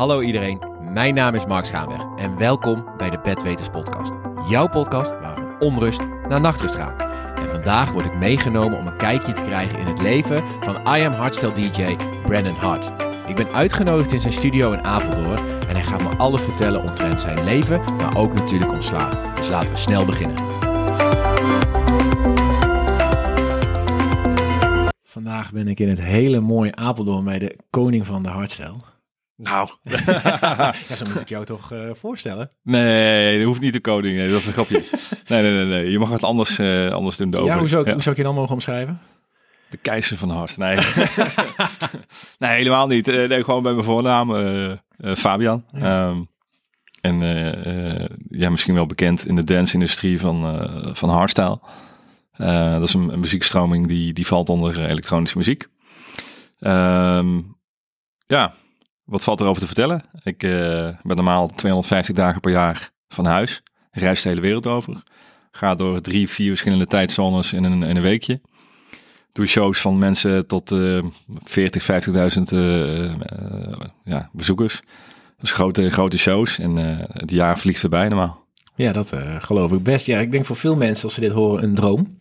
Hallo iedereen, mijn naam is Mark Schaanweg en welkom bij de Bedweters Podcast. Jouw podcast waar we onrust naar nachtrust gaan. En vandaag word ik meegenomen om een kijkje te krijgen in het leven van I Am Hardstyle DJ Brandon Hart. Ik ben uitgenodigd in zijn studio in Apeldoorn en hij gaat me alles vertellen omtrent zijn leven, maar ook natuurlijk om slaap. Dus laten we snel beginnen. Vandaag ben ik in het hele mooie Apeldoorn bij de koning van de hardstyle. Nou. ja, zo moet ik jou toch uh, voorstellen? Nee, dat hoeft niet de koning. Nee, dat is een grapje. nee, nee, nee, nee. Je mag wat anders, uh, anders doen. Ja, hoe zou, ik, ja. hoe zou ik je dan mogen omschrijven? De keizer van Hart. Nee. nee, helemaal niet. Uh, nee, gewoon bij mijn voornaam. Fabian. Ja. Um, en ja, misschien wel bekend in de dance-industrie van, van hardstyle. dat is een, een, muziekstroming die, die valt onder elektronische muziek. Um, ja, wat valt erover te vertellen? Ik uh, ben normaal 250 dagen per jaar van huis. Reis de hele wereld over. Ga door drie, vier verschillende tijdzones in een, in een weekje. Doe shows van mensen tot uh, 40, 50.000 uh, ja, bezoekers. Dus grote, grote shows. En uh, het jaar vliegt voorbij normaal. Ja, dat geloof ik best. Ja, ik denk voor veel mensen als ze dit horen een droom.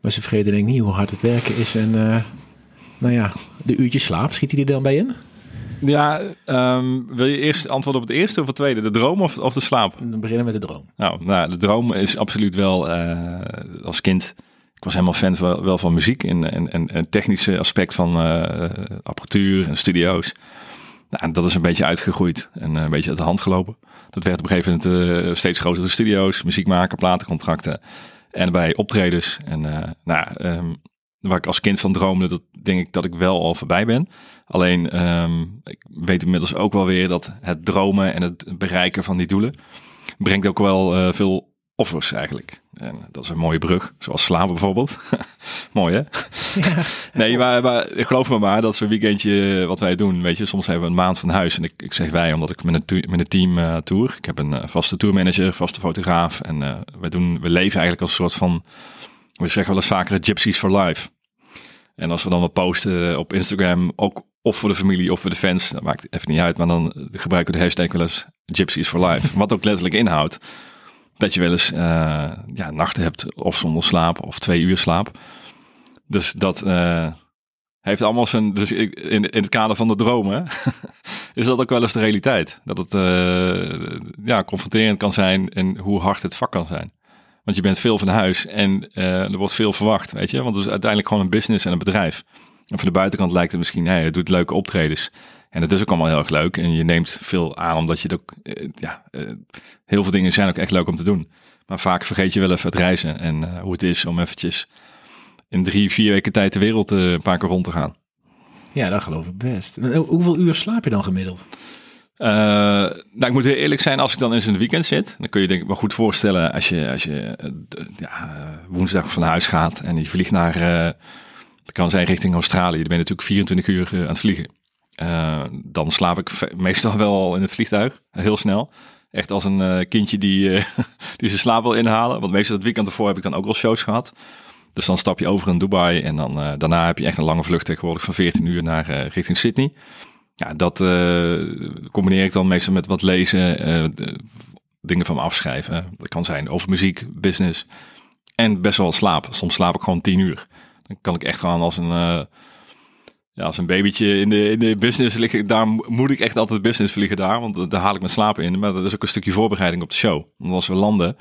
maar ze vergeten denk ik niet hoe hard het werken is en nou ja, de uurtjes slaap, schiet hij er dan bij in? Ja, um, wil je eerst antwoorden op het eerste of het tweede? De droom of, of de slaap? Dan beginnen met de droom. Nou, nou de droom is absoluut wel uh, als kind. Ik was helemaal fan van, wel van muziek en, en, en, en technische aspect van uh, apparatuur en studio's. Nou, dat is een beetje uitgegroeid en een beetje uit de hand gelopen. Dat werd op een gegeven moment uh, steeds grotere studio's, muziek maken, platencontracten en bij optredens. En nou, um, waar ik als kind van droomde, dat denk ik dat ik wel al voorbij ben. Alleen, um, ik weet inmiddels ook wel weer dat het dromen en het bereiken van die doelen brengt ook wel uh, veel offers eigenlijk. En dat is een mooie brug, zoals slapen bijvoorbeeld. Mooi hè? Ja. nee, maar, maar geloof me maar, dat zo'n weekendje wat wij doen, weet je, soms hebben we een maand van huis. En ik, ik zeg wij, omdat ik met een, met een team uh, tour. Ik heb een uh, vaste tourmanager, vaste fotograaf. En wij doen, we leven eigenlijk als een soort van, we zeggen wel eens vaker, gypsies for life. En als we dan wat posten op Instagram, ook of voor de familie of voor de fans, dat maakt even niet uit, maar dan gebruiken we de hashtag wel eens Gypsies for Life. wat ook letterlijk inhoudt dat je wel eens uh, ja, nachten hebt of zonder slaap of twee uur slaap. Dus dat uh, heeft allemaal zijn, dus in, in het kader van de dromen, is dat ook wel eens de realiteit. Dat het uh, ja, confronterend kan zijn en hoe hard het vak kan zijn. Want je bent veel van huis en uh, er wordt veel verwacht, weet je. Want het is uiteindelijk gewoon een business en een bedrijf. En van de buitenkant lijkt het misschien, hey, je doet leuke optredens. En dat is ook allemaal heel erg leuk. En je neemt veel aan, omdat je het ook, uh, ja, uh, heel veel dingen zijn ook echt leuk om te doen. Maar vaak vergeet je wel even het reizen en hoe het is om eventjes in drie, vier weken tijd de wereld een paar keer rond te gaan. Ja, dat geloof ik best. Hoeveel uur slaap je dan gemiddeld? Uh, nou, ik moet heel eerlijk zijn, als ik dan in een weekend zit, dan kun je denk ik wel goed voorstellen als je, als je uh, ja, woensdag van huis gaat en je vliegt naar, kan zijn richting Australië, dan ben je natuurlijk 24 uur aan het vliegen. dan slaap ik meestal wel in het vliegtuig, heel snel. Echt als een kindje die, die zijn slaap wil inhalen, want meestal het weekend ervoor heb ik dan ook al shows gehad. Dus dan stap je over in Dubai en dan, daarna heb je echt een lange vlucht tegenwoordig van 14 uur naar richting Sydney. Ja, dat uh, combineer ik dan meestal met wat lezen, uh, dingen van me afschrijven. Dat kan zijn over muziek, business en best wel slaap. Soms slaap ik gewoon tien uur. Dan kan ik echt gewoon als een, uh, ja, als een babytje in de, in de business liggen. Daar moet ik echt altijd business vliegen daar, want daar haal ik mijn slaap in. Maar dat is ook een stukje voorbereiding op de show. Want als we landen,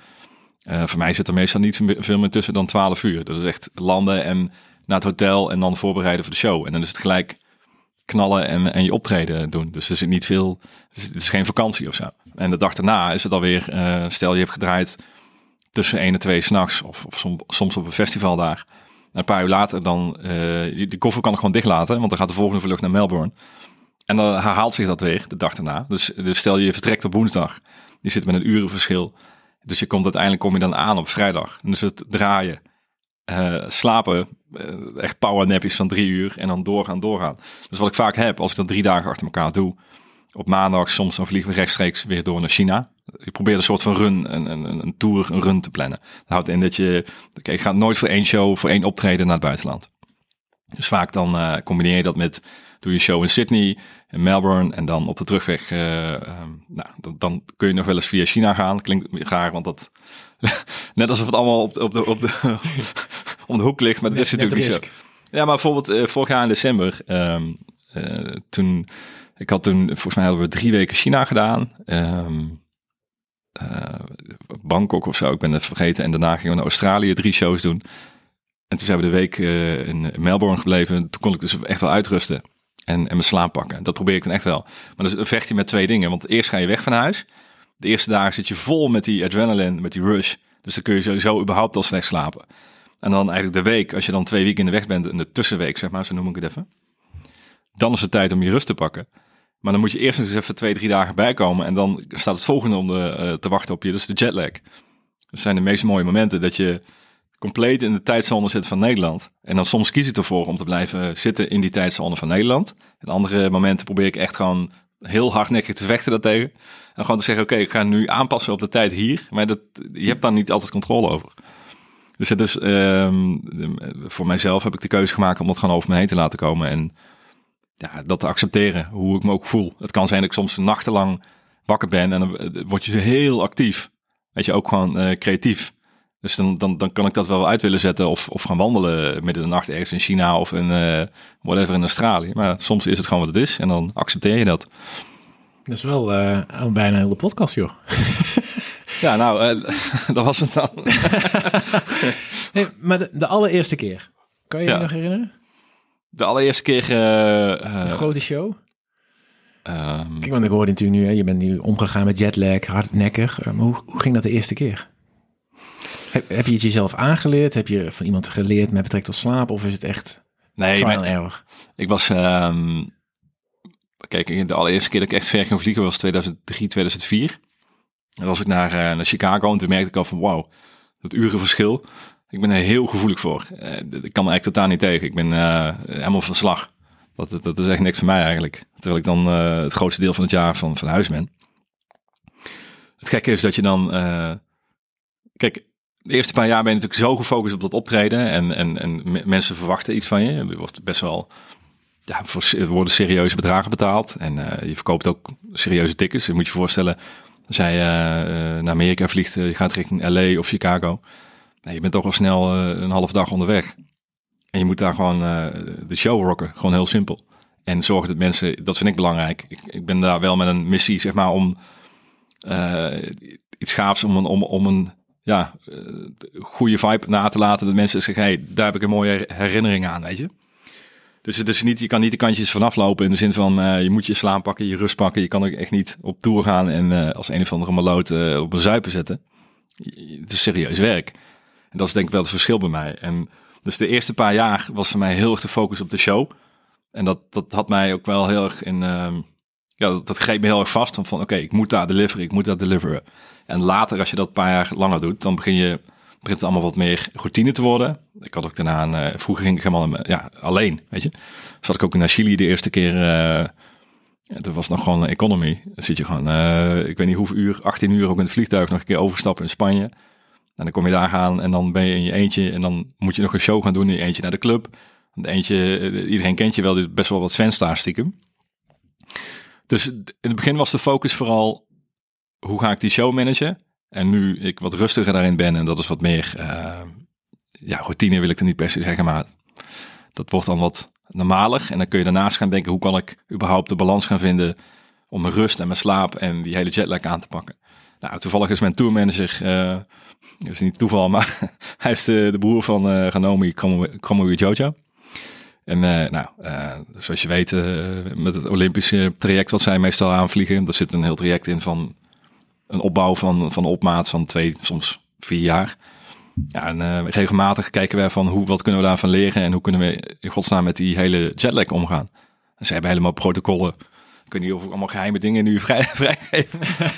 voor mij zit er meestal niet veel meer tussen dan 12 uur. Dat is echt landen en naar het hotel en dan voorbereiden voor de show. En dan is het gelijk knallen en, en je optreden doen. Dus er zit niet veel, het is geen vakantie of zo. En de dag daarna is het alweer, uh, stel je hebt gedraaid tussen 1 en 2 s'nachts of, of soms op een festival daar. En een paar uur later dan, uh, de koffer kan ik gewoon dicht laten, want dan gaat de volgende vlucht naar Melbourne. En dan herhaalt zich dat weer de dag daarna. Dus, dus stel je vertrekt op woensdag, die zit met een urenverschil. Dus je komt uiteindelijk kom je dan aan op vrijdag. En dus het draaien, uh, slapen, uh, echt powernapjes van drie uur en dan doorgaan, doorgaan. Dus wat ik vaak heb, als ik dat drie dagen achter elkaar doe, op maandag soms dan vliegen we rechtstreeks weer door naar China. Ik probeer een soort van run, een, een, een tour, een run te plannen. Dat houdt in dat je, okay, je gaat nooit voor één show, voor één optreden naar het buitenland. Dus vaak dan uh, combineer je dat met, doe je show in Sydney, in Melbourne en dan op de terugweg, um, nou, dan, dan, kun je nog wel eens via China gaan. Klinkt raar, want dat, net alsof het allemaal op de, op de, op de, om de hoek ligt, maar dat is natuurlijk niet zo. Ja, maar bijvoorbeeld uh, vorig jaar in december, um, toen, ik had toen, volgens mij hadden we drie weken China gedaan. Um, Bangkok of zo, ik ben het vergeten. En daarna gingen we naar Australië drie shows doen. En toen zijn we de week uh, in Melbourne gebleven. Toen kon ik dus echt wel uitrusten en, en mijn slaap pakken. Dat probeer ik dan echt wel. Maar dan vecht je met twee dingen. Want eerst ga je weg van huis. De eerste dagen zit je vol met die adrenaline, met die rush. Dus dan kun je sowieso überhaupt al slecht slapen. En dan eigenlijk de week, als je dan twee weken in de weg bent, in de tussenweek zeg maar, zo noem ik het even. Dan is het tijd om je rust te pakken. Maar dan moet je eerst nog eens even twee, drie dagen bijkomen. En dan staat het volgende om de, uh, te wachten op je. Dus de jetlag. Dat zijn de meest mooie momenten dat je compleet in de tijdzone zit van Nederland. En dan soms kies ik ervoor om te blijven zitten in die tijdzone van Nederland. En andere momenten probeer ik echt gewoon heel hardnekkig te vechten daartegen. En gewoon te zeggen, oké, ik ga nu aanpassen op de tijd hier. Maar dat, je hebt daar niet altijd controle over. Dus het is, um, voor mijzelf heb ik de keuze gemaakt om dat gewoon over me heen te laten komen. En ja, dat te accepteren, hoe ik me ook voel. Het kan zijn dat ik soms nachtenlang wakker ben en dan word je heel actief. Weet je, ook gewoon uh, creatief. Dus dan, dan, dan kan ik dat wel uit willen zetten of, of gaan wandelen midden in de nacht ergens in China of in uh, whatever in Australië. Maar soms is het gewoon wat het is en dan accepteer je dat. Dat is wel uh, bijna een hele podcast, joh. ja, nou, uh, dat was het dan. nee, maar de, de, allereerste keer, kan je ja. je nog herinneren? De allereerste keer... een grote show? Um, Kijk, want ik hoorde natuurlijk nu, hè, je bent nu omgegaan met jetlag, hardnekkig. maar hoe, hoe ging dat de eerste keer? Heb, heb, je het jezelf aangeleerd? Heb je van iemand geleerd met betrekking tot slaap? Of is het echt nee, erg? Ik was... Um, kijk, de allereerste keer dat ik echt ver ging vliegen was 2003, 2004. En was ik naar, uh, naar Chicago en toen merkte ik al van wow, dat urenverschil. Ik ben er heel gevoelig voor. Uh, ik kan er eigenlijk totaal niet tegen. Ik ben uh, helemaal van slag. Dat, dat, dat, is echt niks voor mij eigenlijk. Terwijl ik dan het grootste deel van het jaar van, van huis ben. Het gekke is dat je dan... kijk, de eerste paar jaar ben je natuurlijk zo gefocust op dat optreden. En, en, en mensen verwachten iets van je. Je wordt best wel. Ja, voor, worden serieuze bedragen betaald. En uh, je verkoopt ook serieuze tickets. Je moet je voorstellen, als jij uh, naar Amerika vliegt, je gaat richting LA of Chicago. Nee, je bent toch al snel een half dag onderweg. En je moet daar gewoon de show rocken. Gewoon heel simpel. En zorgen dat mensen, dat vind ik belangrijk. Ik, ik ben daar wel met een missie, zeg maar, om iets gaafs, om een, om, om een ja, uh, goede vibe na te laten. Dat mensen zeggen, hey, daar heb ik een mooie herinnering aan, weet je. Dus het is niet, je kan niet de kantjes vanaf lopen in de zin van uh, je moet je slaap pakken, je rust pakken. Je kan ook echt niet op tour gaan en uh, als een of andere maloot op een zuipen zetten. Het is serieus werk. En dat is denk ik wel het verschil bij mij. En dus de eerste paar jaar was voor mij heel erg de focus op de show. En dat, dat had mij ook wel heel erg in, ehm, ja, dat, greep me heel erg vast. Van, oké, ik moet daar deliveren, ik moet dat deliveren. En later, als je dat een paar jaar langer doet, dan begin je, begint het allemaal wat meer routine te worden. Ik had ook daarna, een, uh, vroeger ging ik helemaal ja, alleen, weet je. Zat ik ook naar Chili de eerste keer. Uh, dat was nog gewoon economy. Dan zit je gewoon, ik weet niet hoeveel uur, 18 uur ook in het vliegtuig nog een keer overstappen in Spanje. En dan kom je daar gaan en dan ben je in je eentje en dan moet je nog een show gaan doen in je eentje naar de club. De eentje, iedereen kent je wel, best wel wat daar stiekem. Dus in het begin was de focus vooral hoe ga ik die show managen? En nu ik wat rustiger daarin ben en dat is wat meer, uh, ja, routine wil ik er niet per se zeggen, maar dat wordt dan wat normaler. En dan kun je daarnaast gaan denken, hoe kan ik überhaupt de balans gaan vinden om mijn rust en mijn slaap en die hele jetlag aan te pakken. Nou, toevallig is mijn tourmanager, uh, is niet toeval, maar hij is de, de broer van uh, Ganomi Kromowi Jojo. En uh, nou, uh, zoals je weet, uh, met het Olympische traject wat zij meestal aanvliegen, daar zit een heel traject in van een opbouw van, van opmaat van twee, soms vier jaar. Ja, en regelmatig kijken wij van hoe, wat kunnen we daarvan leren en hoe kunnen we in godsnaam met die hele jetlag omgaan. En ze hebben helemaal protocollen. Ik weet niet of ik allemaal geheime dingen nu vrij,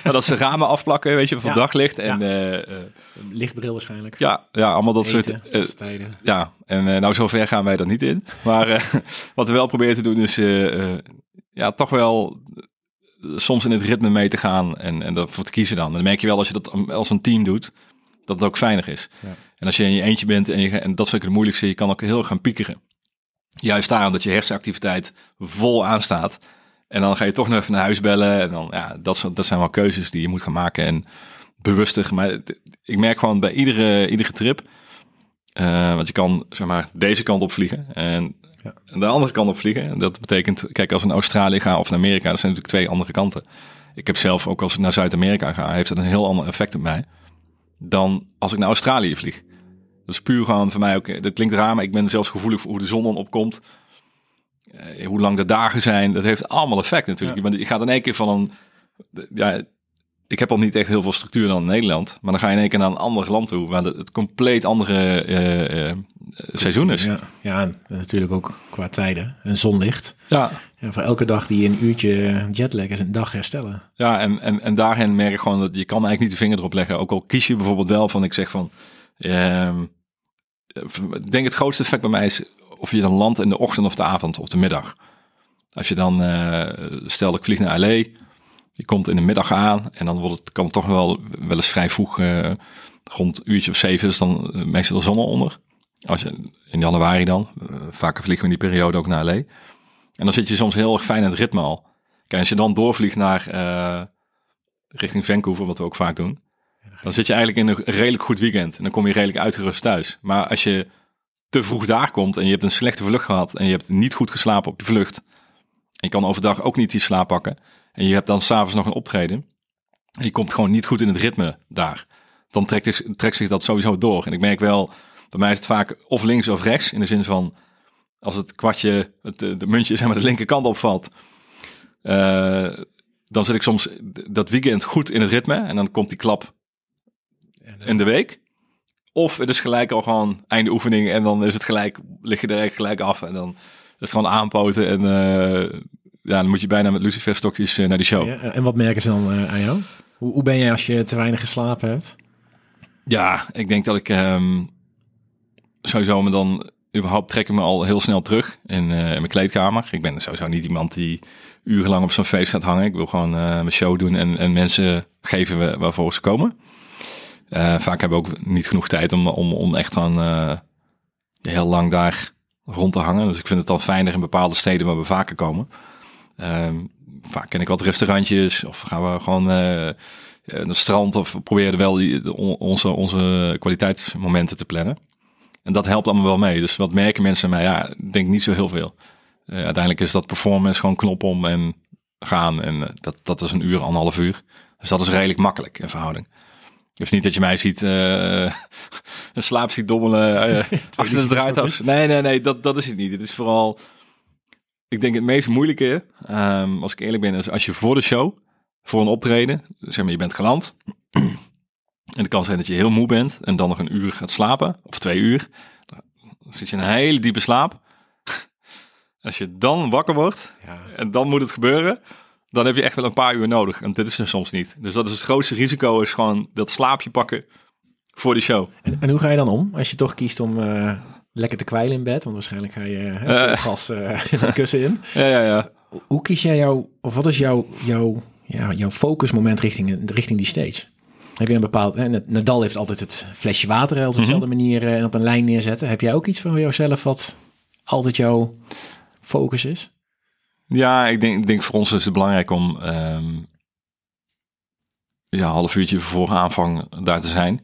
maar dat ze ramen afplakken, weet je, van ja. daglicht. En, ja. Uh, uh, Lichtbril waarschijnlijk. Ja, ja allemaal dat Eten, soort... ja, en nou zover gaan wij er niet in. Maar wat we wel proberen te doen is ja, toch wel soms in het ritme mee te gaan en, en ervoor te kiezen dan. En dan merk je wel als je dat als een team doet, dat het ook veilig is. Ja. En als je in je eentje bent en, je, en dat vind ik het moeilijkste, je kan ook heel gaan piekeren. Juist daarom dat je hersenactiviteit vol aanstaat. En dan ga je toch nog even naar huis bellen. En dan, ja, dat, zijn- dat zijn wel keuzes die je moet gaan maken. En bewustig. Maar ik merk gewoon bij iedere, iedere trip. eh, want je kan, zeg maar, deze kant op vliegen. En Ja. de andere kant op vliegen. En Dat betekent, kijk, als ik naar Australië ga of naar Amerika, dat zijn natuurlijk twee andere kanten. Ik heb zelf ook als ik naar Zuid-Amerika ga, heeft dat een heel ander effect op mij. Dan als ik naar Australië vlieg. Dat is puur gewoon voor mij ook, dat klinkt raar, maar ik ben zelfs gevoelig voor hoe de zon dan opkomt. Eh, hoe lang de dagen zijn, dat heeft allemaal effect natuurlijk. Ja. Je, je gaat in één keer van een, ja, ik heb al niet echt heel veel structuur dan in Nederland, maar dan ga je in één keer naar een ander land toe, waar het, het compleet andere eh, seizoen is. Ja, ja, en natuurlijk ook qua tijden. En zonlicht. Ja, Ja, voor elke dag die je een uurtje jetlag is een dag herstellen. ja en, en, en daarin merk ik gewoon dat je kan eigenlijk niet de vinger erop leggen. Ook al kies je bijvoorbeeld wel van, ik zeg van, ehm, ik denk het grootste effect bij mij is of je dan landt in de ochtend of de avond of de middag. Als je dan, eh, stel ik vlieg naar LA, je komt in de middag aan en dan wordt het, kan het toch wel, wel eens vrij vroeg, eh, rond een uurtje of zeven is dan eh, meestal de zon onder. Als je, in januari dan, vaker vliegen we in die periode ook naar LA. En dan zit je soms heel erg fijn in het ritme al. Kijk, als je dan doorvliegt naar richting Vancouver, wat we ook vaak doen, dan zit je eigenlijk in een redelijk goed weekend. En dan kom je redelijk uitgerust thuis. Maar als je te vroeg daar komt en je hebt een slechte vlucht gehad en je hebt niet goed geslapen op je vlucht, en je kan overdag ook niet die slaap pakken, en je hebt dan s'avonds nog een optreden, en je komt gewoon niet goed in het ritme daar, dan trekt, is- trekt zich dat sowieso door. En ik merk wel, bij mij is het vaak of links of rechts, in de zin van, als het kwartje, het, de, de muntje zeg maar de linkerkant opvalt, eh, dan zit ik soms dat weekend goed in het ritme en dan komt die klap in de week. Of het is gelijk al gewoon einde oefening en dan is het gelijk, lig je er echt gelijk af en dan is het gewoon aanpoten en eh, ja, dan moet je bijna met luciferstokjes eh, naar die show. Ja. Ja, en wat merken ze dan eh, aan jou? Hoe, hoe ben jij als je te weinig geslapen hebt? ik denk dat ik ehm, sowieso me dan überhaupt trek ik me al heel snel terug in, in mijn kleedkamer. Ik ben sowieso niet iemand die urenlang op zo'n feest gaat hangen. Ik wil gewoon mijn show doen en, en mensen geven we- waarvoor ze komen. Eh, vaak hebben we ook niet genoeg tijd om, om, om echt dan eh, heel lang daar rond te hangen. Dus ik vind het dan fijner in bepaalde steden waar we vaker komen. Ehm, vaak ken ik wat restaurantjes of gaan we gewoon eh, naar het strand of proberen wel onze, onze kwaliteitsmomenten te plannen. En dat helpt allemaal wel mee. Dus wat merken mensen mij? Ja, ik denk niet zo heel veel. Uiteindelijk is dat performance gewoon knop om en gaan. En dat, dat is een uur, anderhalf uur. Dus dat is redelijk makkelijk in verhouding. Dus niet dat je mij ziet uh, een slaap ziet dommelen uh, achter de draaitas. Nee, nee, nee, dat, dat is het niet. Het is vooral, ik denk het meest moeilijke, um, als ik eerlijk ben, is als je voor de show, voor een optreden, zeg maar je bent geland. en het kan zijn dat je heel moe bent en dan nog een uur gaat slapen, of twee uur. Dan zit je in een hele diepe slaap. Als je dan wakker wordt ja. en dan moet het gebeuren, dan heb je echt wel een paar uur nodig. En dit is er soms niet. Dus dat is het grootste risico, is gewoon dat slaapje pakken voor de show. En, en hoe ga je dan om als je toch kiest om uh, lekker te kwijlen in bed? Want waarschijnlijk ga je uh, gas uh, het kussen in. Ja, ja, ja. Hoe kies jij jouw, of wat is jouw, jouw, ja, jouw focusmoment richting, richting die stage? Heb je een bepaald, hè, Nadal heeft altijd het flesje water op dezelfde mm -hmm. manier en op een lijn neerzetten. Heb jij ook iets voor jouzelf wat altijd jouw focus is? Ja, ik denk, denk voor ons is het belangrijk om um, ja, een half uurtje voor aanvang daar te zijn.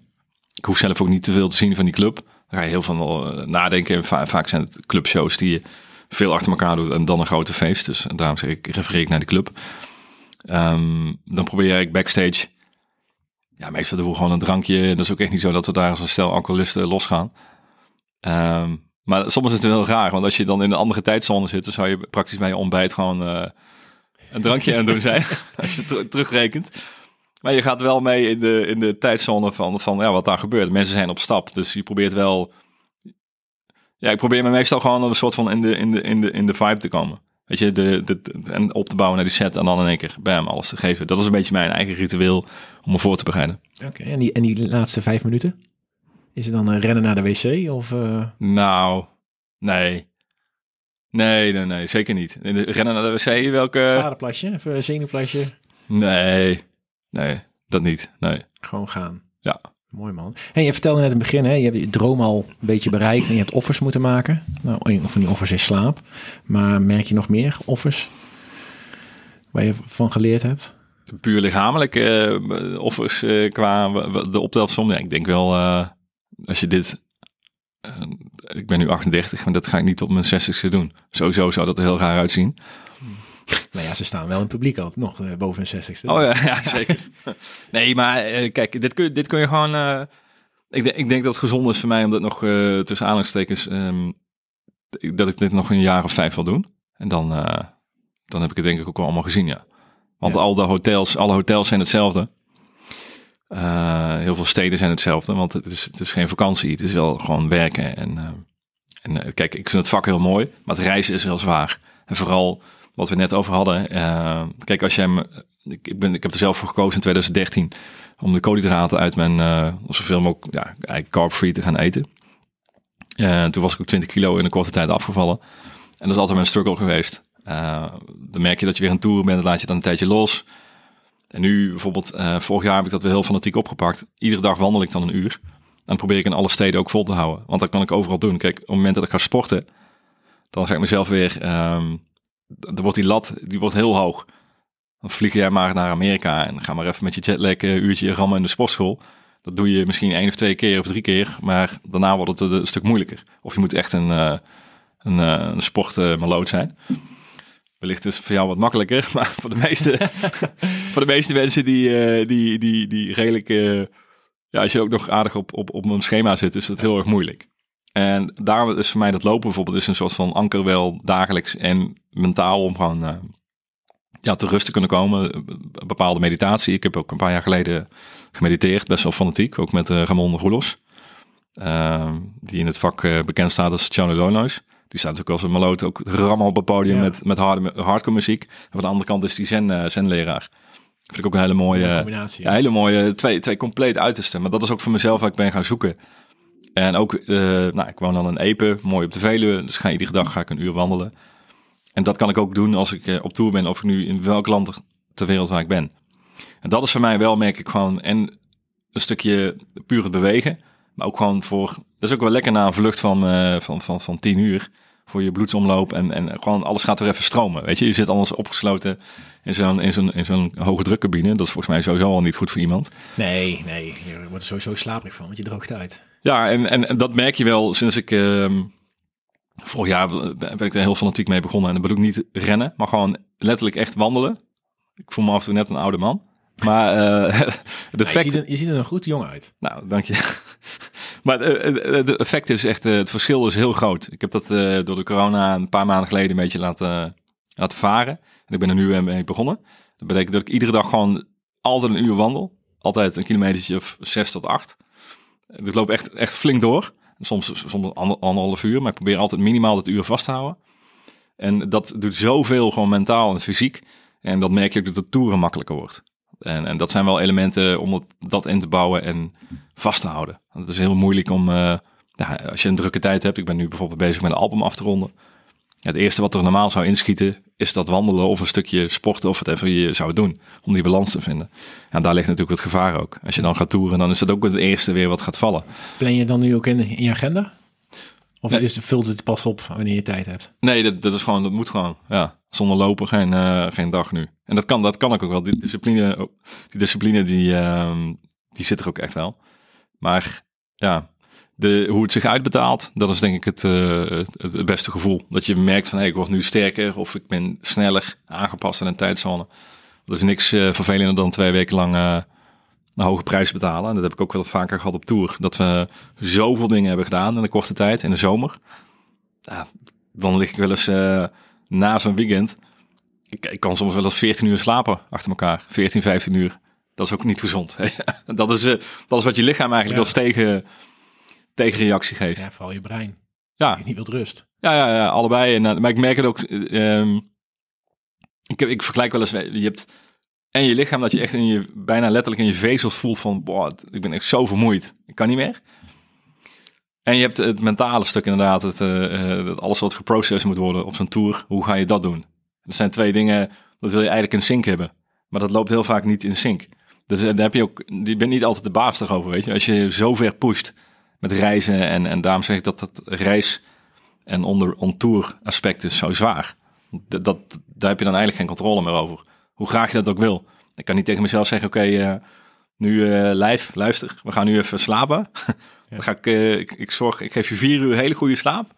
Ik hoef zelf ook niet te veel te zien van die club. Daar ga je heel van uh, nadenken. Va vaak zijn het clubshows die je veel achter elkaar doet en dan een grote feest. Dus daarom zeg ik, refereer ik naar die club. Um, dan probeer ik backstage. Ja, meestal doen we gewoon een drankje. Dat is ook echt niet zo dat we daar als een stel alcoholisten losgaan. Um, maar soms is het wel raar, want als je dan in een andere tijdzone zit, dan zou je praktisch bij je ontbijt gewoon uh, een drankje aan doen zijn, als je ter terugrekent. Maar je gaat wel mee in de, in de tijdzone van, van ja, wat daar gebeurt. Mensen zijn op stap, dus je probeert wel... Ja, ik probeer me meestal gewoon een soort van in de, in de, in de, in de vibe te komen. Weet je, de, de, en op te bouwen naar die set en dan in één keer bam, alles te geven. Dat is een beetje mijn eigen ritueel om me voor te bereiden. Oké, en, die, en die laatste vijf minuten? Is het dan uh, rennen naar de wc of... Uh... Nou, nee. Nee, nee, nee, zeker niet. Rennen naar de wc, welke... Paardenplasje, even zenuwplasje? Nee, nee, dat niet, nee. Gewoon gaan? Ja. Mooi man. En je vertelde net in het begin, hè, je hebt je droom al een beetje bereikt en je hebt offers moeten maken. Nou, een van die offers is slaap. Maar merk je nog meer offers waar je van geleerd hebt? Puur lichamelijk uh, offers uh, qua de optelsom. Ja, ik denk wel, als je dit... ik ben nu 38, maar dat ga ik niet op mijn 60ste doen. Sowieso zou dat er heel raar uitzien. Nou ja, ze staan wel in het publiek altijd nog uh, boven een 60ste. Oh ja, ja zeker. nee, maar uh, kijk, dit kun, dit kun je gewoon... Uh, ik, ik, denk dat het gezond is voor mij om dat nog tussen aanhalingstekens... Um, dat ik dit nog een jaar of vijf wil doen. En dan, dan heb ik het denk ik ook wel allemaal gezien, ja. Want ja. al de hotels, alle hotels zijn hetzelfde. Heel veel steden zijn hetzelfde, want het is, het is geen vakantie. Het is wel gewoon werken. En, en kijk, ik vind het vak heel mooi, maar het reizen is heel zwaar. En vooral wat we net over hadden. Kijk, als jij hem, ik, ben, ik heb er zelf voor gekozen in 2013 om de koolhydraten uit mijn, zoveel mogelijk, ja, eigenlijk carb-free te gaan eten. Toen was ik ook 20 kilo in een korte tijd afgevallen. En dat is altijd mijn struggle geweest. dan merk je dat je weer een tour bent, dan laat je dan een tijdje los. En nu bijvoorbeeld, vorig jaar heb ik dat weer heel fanatiek opgepakt. Iedere dag wandel ik dan een uur. Dan probeer ik in alle steden ook vol te houden. Want dat kan ik overal doen. Kijk, op het moment dat ik ga sporten, dan ga ik mezelf weer um, dan wordt die lat die wordt heel hoog. Dan vlieg jij maar naar Amerika en ga maar even met je jetlag een uurtje rammen in de sportschool. Dat doe je misschien één of twee keer of drie keer, maar daarna wordt het een stuk moeilijker. Of je moet echt een, uh, een, een sportmaloot zijn. Wellicht is het voor jou wat makkelijker, maar voor de meeste, voor de meeste mensen die, uh, die, die, die redelijk, ja, als je ook nog aardig op, op, op een schema zit, is dat heel erg moeilijk. En daar is voor mij dat lopen bijvoorbeeld is een soort van anker wel dagelijks en mentaal om gewoon uh, ja, te rust te kunnen komen. Bepaalde meditatie. Ik heb ook een paar jaar geleden gemediteerd, best wel fanatiek, ook met Ramon Roelos. Uh, die in het vak uh, bekend staat als Johnny Lonois. Die staat natuurlijk als een maloot ook rammen op het podium ja. met, met harde, hardcore muziek. En van de andere kant is die zen, zenleraar. Vind ik ook een hele mooie, combinatie. Ja, hele mooie, twee, twee compleet uitersten. Maar dat is ook voor mezelf waar ik ben gaan zoeken. En ook, uh, nou, ik woon dan in Epe, mooi op de Veluwe. Dus ga iedere dag ga ik een uur wandelen. En dat kan ik ook doen als ik uh, op tour ben, of ik nu in welk land ter wereld waar ik ben. En dat is voor mij wel, merk ik gewoon, en een stukje puur het bewegen. Maar ook gewoon voor, dat is ook wel lekker na een vlucht van, uh, van, van, van tien uur. Voor je bloedsomloop en, en gewoon alles gaat er even stromen. Weet je, je zit anders opgesloten in zo'n in zo'n in zo'n hoge drukcabine. Dat is volgens mij sowieso al niet goed voor iemand. Nee, nee, je wordt er sowieso slaperig van, want je droogt uit. Ja, en, en, en dat merk je wel sinds ik... Uh, vorig jaar ben ik er heel fanatiek mee begonnen. En dan bedoel ik niet rennen, maar gewoon letterlijk echt wandelen. Ik voel me af en toe net een oude man. Maar uh, de je, ziet er, je ziet er een goed jong uit. Nou, dank je. maar het effect is echt, het verschil is heel groot. Ik heb dat door de corona een paar maanden geleden een beetje laten, laten varen. En ik ben er nu mee begonnen. Dat betekent dat ik iedere dag gewoon altijd een uur wandel. Altijd een kilometertje of zes tot acht. Ik loop echt, echt flink door. Soms, soms anderhalf uur, maar ik probeer altijd minimaal het uur vast te houden. En dat doet zoveel gewoon mentaal en fysiek. En dat merk je ook dat de toeren makkelijker wordt. En, en dat zijn wel elementen om dat in te bouwen en vast te houden. Het is heel moeilijk om, uh, ja, als je een drukke tijd hebt. Ik ben nu bijvoorbeeld bezig met een album af te ronden. Het eerste wat er normaal zou inschieten, is dat wandelen of een stukje sporten of whatever je zou doen. Om die balans te vinden. En daar ligt natuurlijk het gevaar ook. Als je dan gaat toeren, dan is dat ook het eerste weer wat gaat vallen. Plan je dan nu ook in, in je agenda? Of is, vult het pas op wanneer je tijd hebt? Nee, dat, dat is gewoon, dat moet gewoon. Ja, zonder lopen geen, uh, geen dag nu. En dat kan, dat kan ook wel. Die discipline, oh, die, discipline die, uh, die zit er ook echt wel. Maar ja, de, hoe het zich uitbetaalt, dat is denk ik het, uh, het, het, beste gevoel. Dat je merkt van hey, ik word nu sterker of ik ben sneller aangepast aan een tijdzone. Dat is niks uh, vervelender dan twee weken lang een hoge prijs betalen. En dat heb ik ook wel vaker gehad op tour. Dat we zoveel dingen hebben gedaan in de korte tijd, in de zomer. Ja, dan lig ik wel eens na zo'n weekend. Ik, ik, kan soms wel eens 14 uur slapen achter elkaar. 14, 15 uur. Dat is ook niet gezond. dat, is, dat is wat je lichaam eigenlijk wel tegen tegenreactie geeft. Ja, vooral je brein. Ja. Je niet wilt rust. Ja, ja, ja allebei. En, uh, maar ik merk het ook. Um, ik, ik vergelijk wel eens. Je hebt en je lichaam dat je echt in je bijna letterlijk in je vezels voelt van, boah, ik ben echt zo vermoeid. Ik kan niet meer. En je hebt het mentale stuk inderdaad, het, uh, dat alles wat geprocessed moet worden op zo'n tour. Hoe ga je dat doen? Er zijn twee dingen, dat wil je eigenlijk in sync hebben. Maar dat loopt heel vaak niet in sync. Dus daar heb je ook, je bent niet altijd de baas erover, weet je. Als je zo ver pusht met reizen en, en daarom zeg ik dat dat reis en onder on-tour aspect is zo zwaar. Dat, dat, daar heb je dan eigenlijk geen controle meer over. Hoe graag je dat ook wil. Ik kan niet tegen mezelf zeggen, oké, nu uh, lijf, luister, we gaan nu even slapen. Dan ga ik, uh, ik, ik, zorg, ik geef je vier uur hele goede slaap.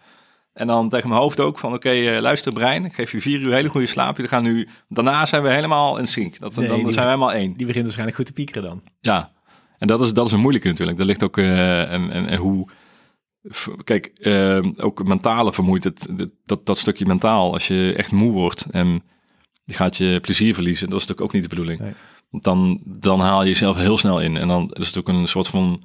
En dan tegen mijn hoofd ook van, oké, okay, uh, luister brein, ik geef je vier uur hele goede slaap. We gaan nu, daarna zijn we helemaal in sync. Dat, nee, dan zijn we helemaal één. Die begint waarschijnlijk goed te piekeren dan. Ja, en dat is, dat is een moeilijke natuurlijk. Dat ligt ook, en, en, en hoe... Kijk, ook mentale vermoeidheid, dat, dat stukje mentaal, als je echt moe wordt en je gaat je plezier verliezen, dat is natuurlijk ook niet de bedoeling. Nee dan, dan haal je jezelf heel snel in. En dan is het ook een soort van.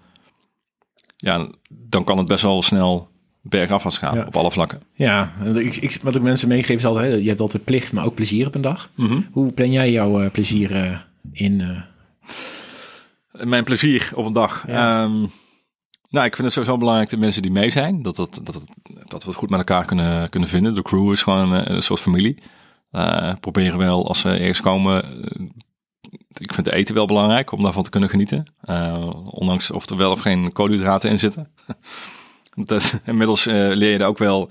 Ja, dan kan het best wel snel bergafwaarts gaan op alle vlakken. Ja, ik, ik, wat ik mensen meegeef is altijd: je hebt altijd plicht, maar ook plezier op een dag. Mhm. Hoe plan jij jouw uh, plezier uh, in? Uh... Mijn plezier op een dag. Ja. Um, nou, ik vind het sowieso belangrijk dat mensen die mee zijn, dat, dat, dat, dat we het goed met elkaar kunnen, kunnen vinden. De crew is gewoon een, een soort familie. proberen wel als ze ergens komen ik vind eten wel belangrijk om daarvan te kunnen genieten. Uh, ondanks of er wel of geen koolhydraten in zitten. dat, inmiddels uh, leer je er ook wel,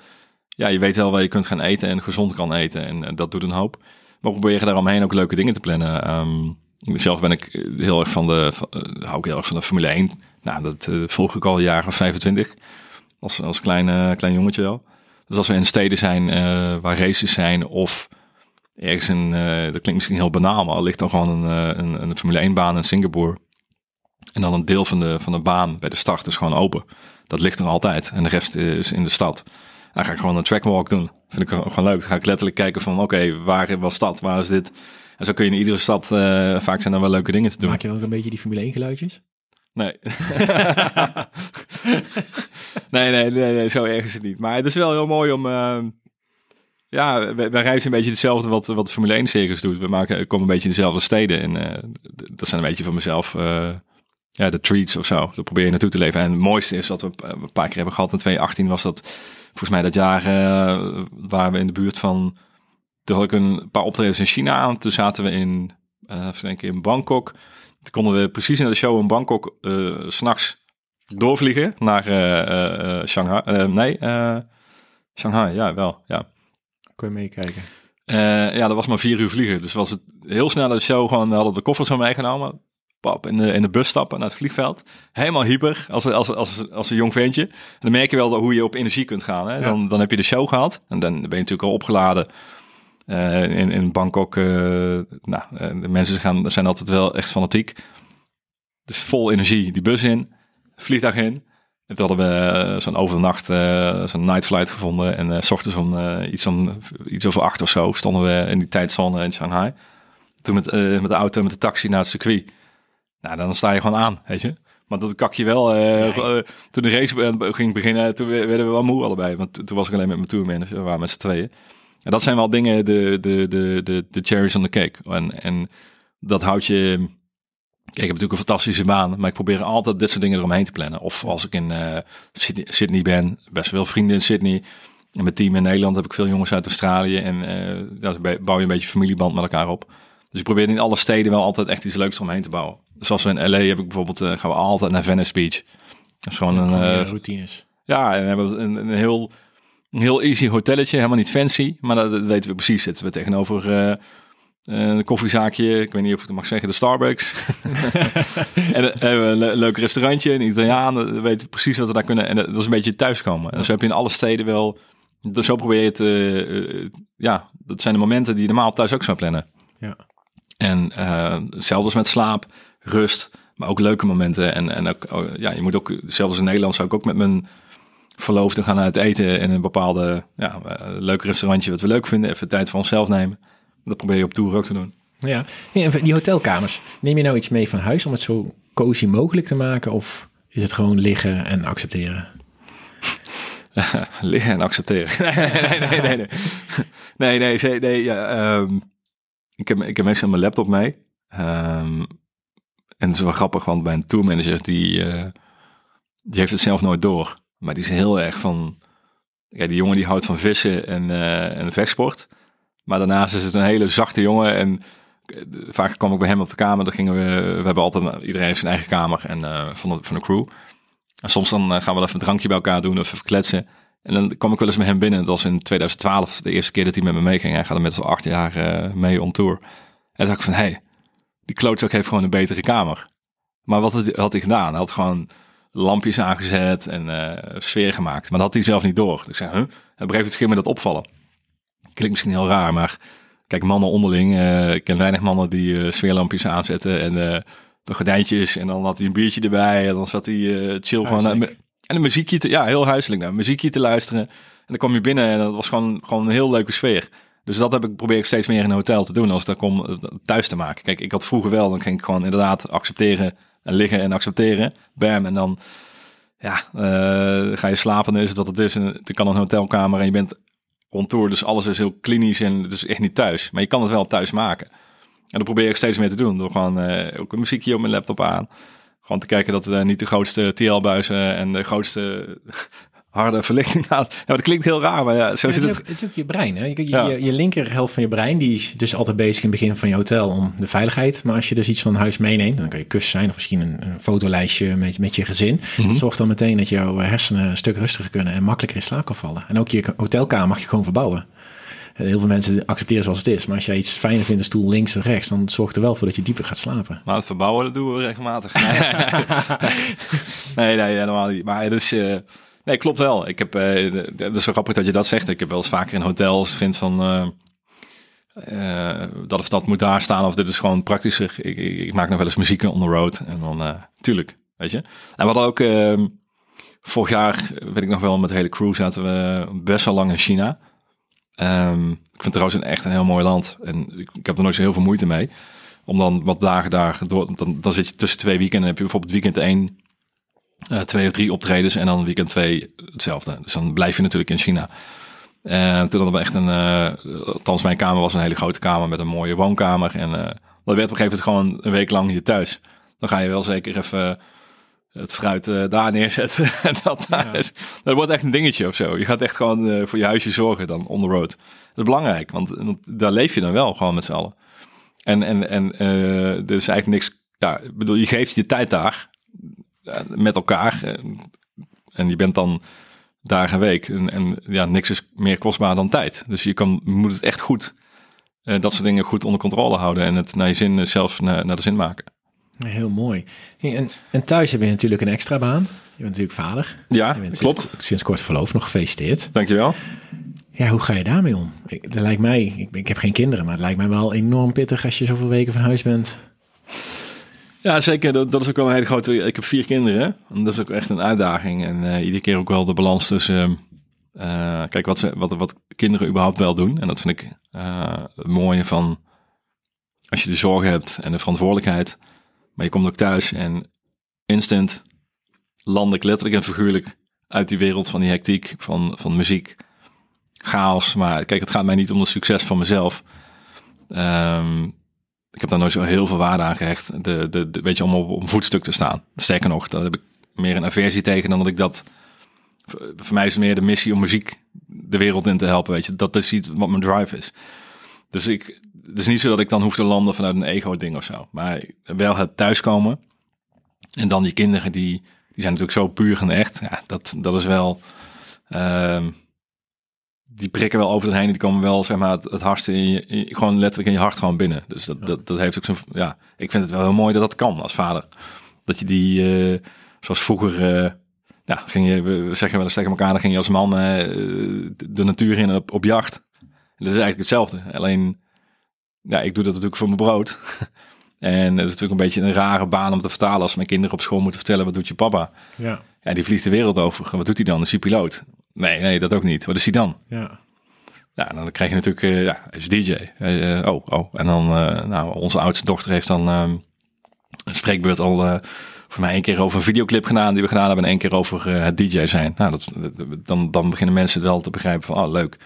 ja, je weet wel waar je kunt gaan eten en gezond kan eten. En, dat doet een hoop. Maar we proberen daaromheen ook leuke dingen te plannen. Um, zelf ben ik heel erg van de, hou ik heel erg van de Formule 1. Nou, dat volg ik al jaren 25. Als, als klein, klein jongetje wel. Dus als we in steden zijn waar races zijn of ergens in, uh, dat klinkt misschien heel banaal, maar er ligt dan gewoon een, uh, een, een Formule 1 baan in Singapore. En dan een deel van de, van de baan bij de start is gewoon open. Dat ligt er altijd. En de rest is in de stad. Dan ga ik gewoon een trackwalk doen. Vind ik gewoon leuk. Dan ga ik letterlijk kijken van oké, okay, waar was stad? Waar is dit? En zo kun je in iedere stad, uh, vaak zijn er wel leuke dingen te doen. Maak je ook een beetje die Formule 1 geluidjes? Nee. nee, nee, nee, nee, zo erg is het niet. Maar het is wel heel mooi om, ja, wij, reizen een beetje hetzelfde wat, wat de Formule 1 circus doet. We maken, komen een beetje in dezelfde steden. En uh, dat zijn een beetje van mezelf, uh, ja, de treats of zo. Dat probeer je naartoe te leven. En het mooiste is dat we een paar keer hebben gehad. In 2018 was dat volgens mij dat jaar uh, waar we in de buurt van... Toen had ik een paar optredens in China aan. Toen zaten we in, denk ik in Bangkok. Toen konden we precies naar de show in Bangkok s'nachts doorvliegen naar Shanghai. nee, Shanghai, ja, wel, ja kon je meekijken? Uh, ja, dat was maar vier uur vliegen. Dus was het heel snel de show gewoon, hadden de koffers zo meegenomen. Pap, in de, in de bus stappen naar het vliegveld. Helemaal hyper, als, als, als, als een jong ventje. En dan merk je wel hoe je op energie kunt gaan. Hè? Dan, dan heb je de show gehad. En dan ben je natuurlijk al opgeladen. Uh, in, in Bangkok, uh, nou, de mensen gaan, zijn altijd wel echt fanatiek. Dus vol energie, die bus in, vliegtuig in. Toen hadden we eh, zo'n overnacht, uh, zo'n night flight gevonden. En uh, s ochtends om iets, om, iets over acht of zo stonden we in die tijdzone in Shanghai. Toen met, met de auto, met de taxi naar het circuit. Nou, dan sta je gewoon aan, weet je. Maar dat kak je wel. Nee. toen de race ging beginnen, toen werden we wel moe allebei. Want toen was ik alleen met mijn tourmanager, we waren met z'n tweeën. En dat zijn wel dingen, de, de, de, de, de cherries on the cake. En, en dat houdt je ik heb natuurlijk een fantastische baan, maar ik probeer altijd dit soort dingen eromheen te plannen. Of als ik in uh, Sydney, Sydney, ben, best wel vrienden in Sydney. En mijn team in Nederland heb ik veel jongens uit Australië. En uh, daar bouw je een beetje familieband met elkaar op. Dus ik probeer in alle steden wel altijd echt iets leuks eromheen te bouwen. Dus als we in LA heb ik bijvoorbeeld, uh, gaan we altijd naar Venice Beach. Dat is gewoon ja, een... Uh, routines. Ja, en we hebben een, een, heel, een heel easy hotelletje, helemaal niet fancy. Maar dat, dat weten we precies. Zitten we tegenover een koffiezaakje, ik weet niet of ik het mag zeggen, de Starbucks. en uh, een leuk restaurantje, een Italiaan, we weten precies wat we daar kunnen. En dat is een beetje thuiskomen. En zo heb je in alle steden wel, dus zo probeer je het, uh, ja, dat zijn de momenten die je normaal thuis ook zou plannen. Ja. En uh, hetzelfde met slaap, rust, maar ook leuke momenten. En, en ook, oh, ja, je moet ook, zelfs in Nederland zou ik ook met mijn verloofde gaan uit eten in een bepaalde, ja, leuk restaurantje wat we leuk vinden, even tijd voor onszelf nemen. Dat probeer je op tour ook te doen. Ja, en die hotelkamers, neem je nou iets mee van huis om het zo cozy mogelijk te maken? Of is het gewoon liggen en accepteren? liggen en accepteren. nee, nee, nee, nee. Nee, nee, nee. nee, ja, um, ik, heb, ik heb meestal mijn laptop mee. Um, en het is wel grappig, want bij een tourmanager, die, uh, die heeft het zelf nooit door. Maar die is heel erg van... Ja, die jongen die houdt van vissen en, uh, en vechtsport. Maar daarnaast is het een hele zachte jongen. En vaak kwam ik bij hem op de kamer. Dan gingen we, we hebben altijd, iedereen heeft zijn eigen kamer en, van, de, van de crew. En soms dan gaan we wel even een drankje bij elkaar doen of even kletsen. En dan kwam ik wel eens met hem binnen. Dat was in 2012 de eerste keer dat hij met me meeging. Hij gaat inmiddels al acht jaar mee on tour. En dacht ik van, hé, hey, die klootzak heeft gewoon een betere kamer. Maar wat had hij gedaan? Hij had gewoon lampjes aangezet en sfeer gemaakt. Maar dat had hij zelf niet door. Dus ik zei, huh? En op een me dat opvallen. Klinkt misschien heel raar, maar kijk, mannen onderling. Uh, ik ken weinig mannen die uh, sfeerlampjes aanzetten en de gordijntjes. En dan had hij een biertje erbij en dan zat hij chill van... en een muziekje te, ja, heel huiselijk. Nou, muziekje te luisteren. En dan kwam je binnen en dat was gewoon, gewoon een heel leuke sfeer. Dus dat heb ik, probeer ik steeds meer in een hotel te doen als ik daar kom thuis te maken. Kijk, ik had vroeger wel, dan ging ik gewoon inderdaad accepteren en liggen en accepteren. Bam, en dan ja, uh, ga je slapen, dan is het wat het is. En dan kan een hotelkamer en je bent on tour, dus alles is heel klinisch en het is echt niet thuis. Maar je kan het wel thuis maken. En dat probeer ik steeds meer te doen, door gewoon uh, ook een muziekje op mijn laptop aan. Gewoon te kijken dat er niet de grootste TL-buizen en de grootste harde verlichting aan. Ja, dat klinkt heel raar, maar ja, zo zit het. het is ook je brein, hè? Je, je, ja. je, je linkerhelft van je brein, die is dus altijd bezig in het begin van je hotel om de veiligheid. Maar als je dus iets van huis meeneemt, dan kan je kussen zijn of misschien een, een fotolijstje met, met je gezin. Mm Dat zorgt dan meteen dat jouw hersenen een stuk rustiger kunnen en makkelijker in slaap kan vallen. En ook je hotelkamer mag je gewoon verbouwen. Heel veel mensen accepteren zoals het is. Maar als jij iets fijner vindt, een stoel links of rechts, dan zorgt er wel voor dat je dieper gaat slapen. Maar het verbouwen, dat doen we regelmatig. nee, nee, helemaal niet. Maar dus, uh, Nee, klopt wel. Ik heb, uh, dat is zo grappig dat je dat zegt. Ik heb wel eens vaker in hotels vind van uh, uh, dat of dat moet daar staan of dit is gewoon praktischer. Ik, ik, maak nog wel eens muziek on the road en dan tuurlijk, weet je. En hadden ook ehm, vorig jaar, weet ik nog wel, met de hele crew zaten we best wel lang in China. Um, ik vind trouwens echt een heel mooi land en ik, ik heb er nooit zo heel veel moeite mee. Om dan wat dagen daar door, dan, dan zit je tussen twee weekenden, heb je bijvoorbeeld weekend één uh, twee of drie optredens en dan weekend twee hetzelfde. Dus dan blijf je natuurlijk in China. En toen hadden we echt een, uh, althans mijn kamer was een hele grote kamer met een mooie woonkamer. En uh, dat werd op een gegeven moment gewoon een week lang hier thuis. Dan ga je wel zeker even het fruit uh, daar neerzetten. en dat, daar is, dat wordt echt een dingetje of zo. Je gaat echt gewoon voor je huisje zorgen dan on the road. Dat is belangrijk, want, want daar leef je dan wel gewoon met z'n allen. En, en, en er is eigenlijk niks... Ja, ik bedoel, je geeft je tijd daar met elkaar. Eh, en je bent dan daar een week. En, en, ja, niks is meer kostbaar dan tijd. Dus je, kan, moet het echt goed, uh, dat soort dingen goed onder controle houden. En het naar je zin eh, zelf naar, naar de zin maken. Heel mooi. En, en thuis heb je natuurlijk een extra baan. Je bent natuurlijk vader. Ja, klopt. Sinds, sinds kort verloofd, nog gefeliciteerd. Dankjewel. Ja, hoe ga je daarmee om? Ik, dat lijkt mij, ik, ik heb geen kinderen, maar het lijkt mij wel enorm pittig als je zoveel weken van huis bent. Ja, zeker. Dat, dat, is ook wel een hele grote... Ik heb vier kinderen. En dat is ook echt een uitdaging. En uh, iedere keer ook wel de balans tussen... Uh, kijk, wat, ze, wat, wat kinderen überhaupt wel doen. En dat vind ik uh, het mooie van... Als je de zorg hebt en de verantwoordelijkheid. Maar je komt ook thuis en instant land ik letterlijk en figuurlijk uit die wereld van die hectiek, van, van muziek, chaos. Maar kijk, het gaat mij niet om het succes van mezelf. Um, ik heb daar nooit zo heel veel waarde aan gehecht. De, de, weet je, om op, een voetstuk te staan. Sterker nog, daar heb ik meer een aversie tegen dan dat ik dat... Voor mij is het meer de missie om muziek de wereld in te helpen, weet je. Dat is iets wat mijn drive is. Dus ik, het is niet zo dat ik dan hoef te landen vanuit een ego-ding of zo. Maar wel het thuiskomen. En dan die kinderen, die, die zijn natuurlijk zo puur en echt. Ja, dat, dat is wel... Uh, die prikken wel over het heen. Die komen wel, zeg maar, het, het in je, gewoon letterlijk in je hart gewoon binnen. Dus dat, dat, dat heeft ook zo'n, ja, ik vind het wel heel mooi dat dat kan als vader. Dat je die, uh, zoals vroeger, uh, ja, ging je, we zeggen wel eens tegen elkaar, dan ging je als man uh, de natuur in op, op jacht. En dat is eigenlijk hetzelfde. Alleen, ja, ik doe dat natuurlijk voor mijn brood. en dat is natuurlijk een beetje een rare baan om te vertalen als mijn kinderen op school moeten vertellen, wat doet je papa? Ja. Ja, die vliegt de wereld over. Wat doet hij dan? Is hij piloot? Nee, nee, dat ook niet. Wat is hij dan? Ja. Ja, dan krijg je natuurlijk, uh, ja, is DJ. Uh, oh, oh. En dan, uh, nou, onze oudste dochter heeft dan uh, een spreekbeurt al voor mij één keer over een videoclip gedaan die we gedaan hebben en één keer over het DJ zijn. Nou, dat, dan, dan beginnen mensen wel te begrijpen van, oh, leuk.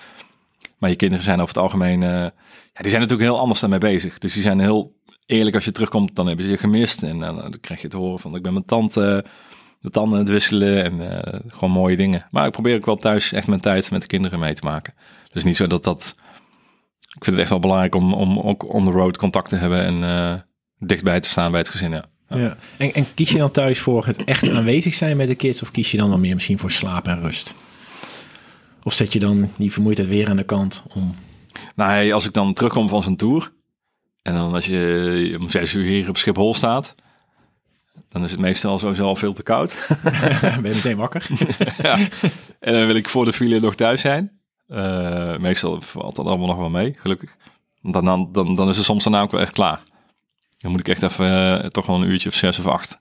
Maar je kinderen zijn over het algemeen, ja, die zijn natuurlijk heel anders daarmee bezig. Dus die zijn heel eerlijk als je terugkomt, dan hebben ze je gemist. En dan krijg je te horen van, ik ben mijn tante de tanden het wisselen en uh, gewoon mooie dingen. Maar ik probeer ook wel thuis echt mijn tijd met de kinderen mee te maken. Dus niet zo dat dat ik vind het echt wel belangrijk om, om ook on the road contact te hebben en uh, dichtbij te staan bij het gezin. Ja. ja. En, en, kies je dan thuis voor het echt aanwezig zijn met de kids of kies je dan wel meer misschien voor slaap en rust? Of zet je dan die vermoeidheid weer aan de kant om... Nou, als ik dan terugkom van zo'n tour en dan als je om zes uur hier op Schiphol staat, dan is het meestal sowieso al veel te koud. ben je meteen wakker? ja. En dan wil ik voor de file nog thuis zijn. Uh, meestal valt dat allemaal nog wel mee, gelukkig. Dan, dan, dan, dan is het soms daarna ook wel echt klaar. Dan moet ik echt even uh, toch wel een uurtje of zes of acht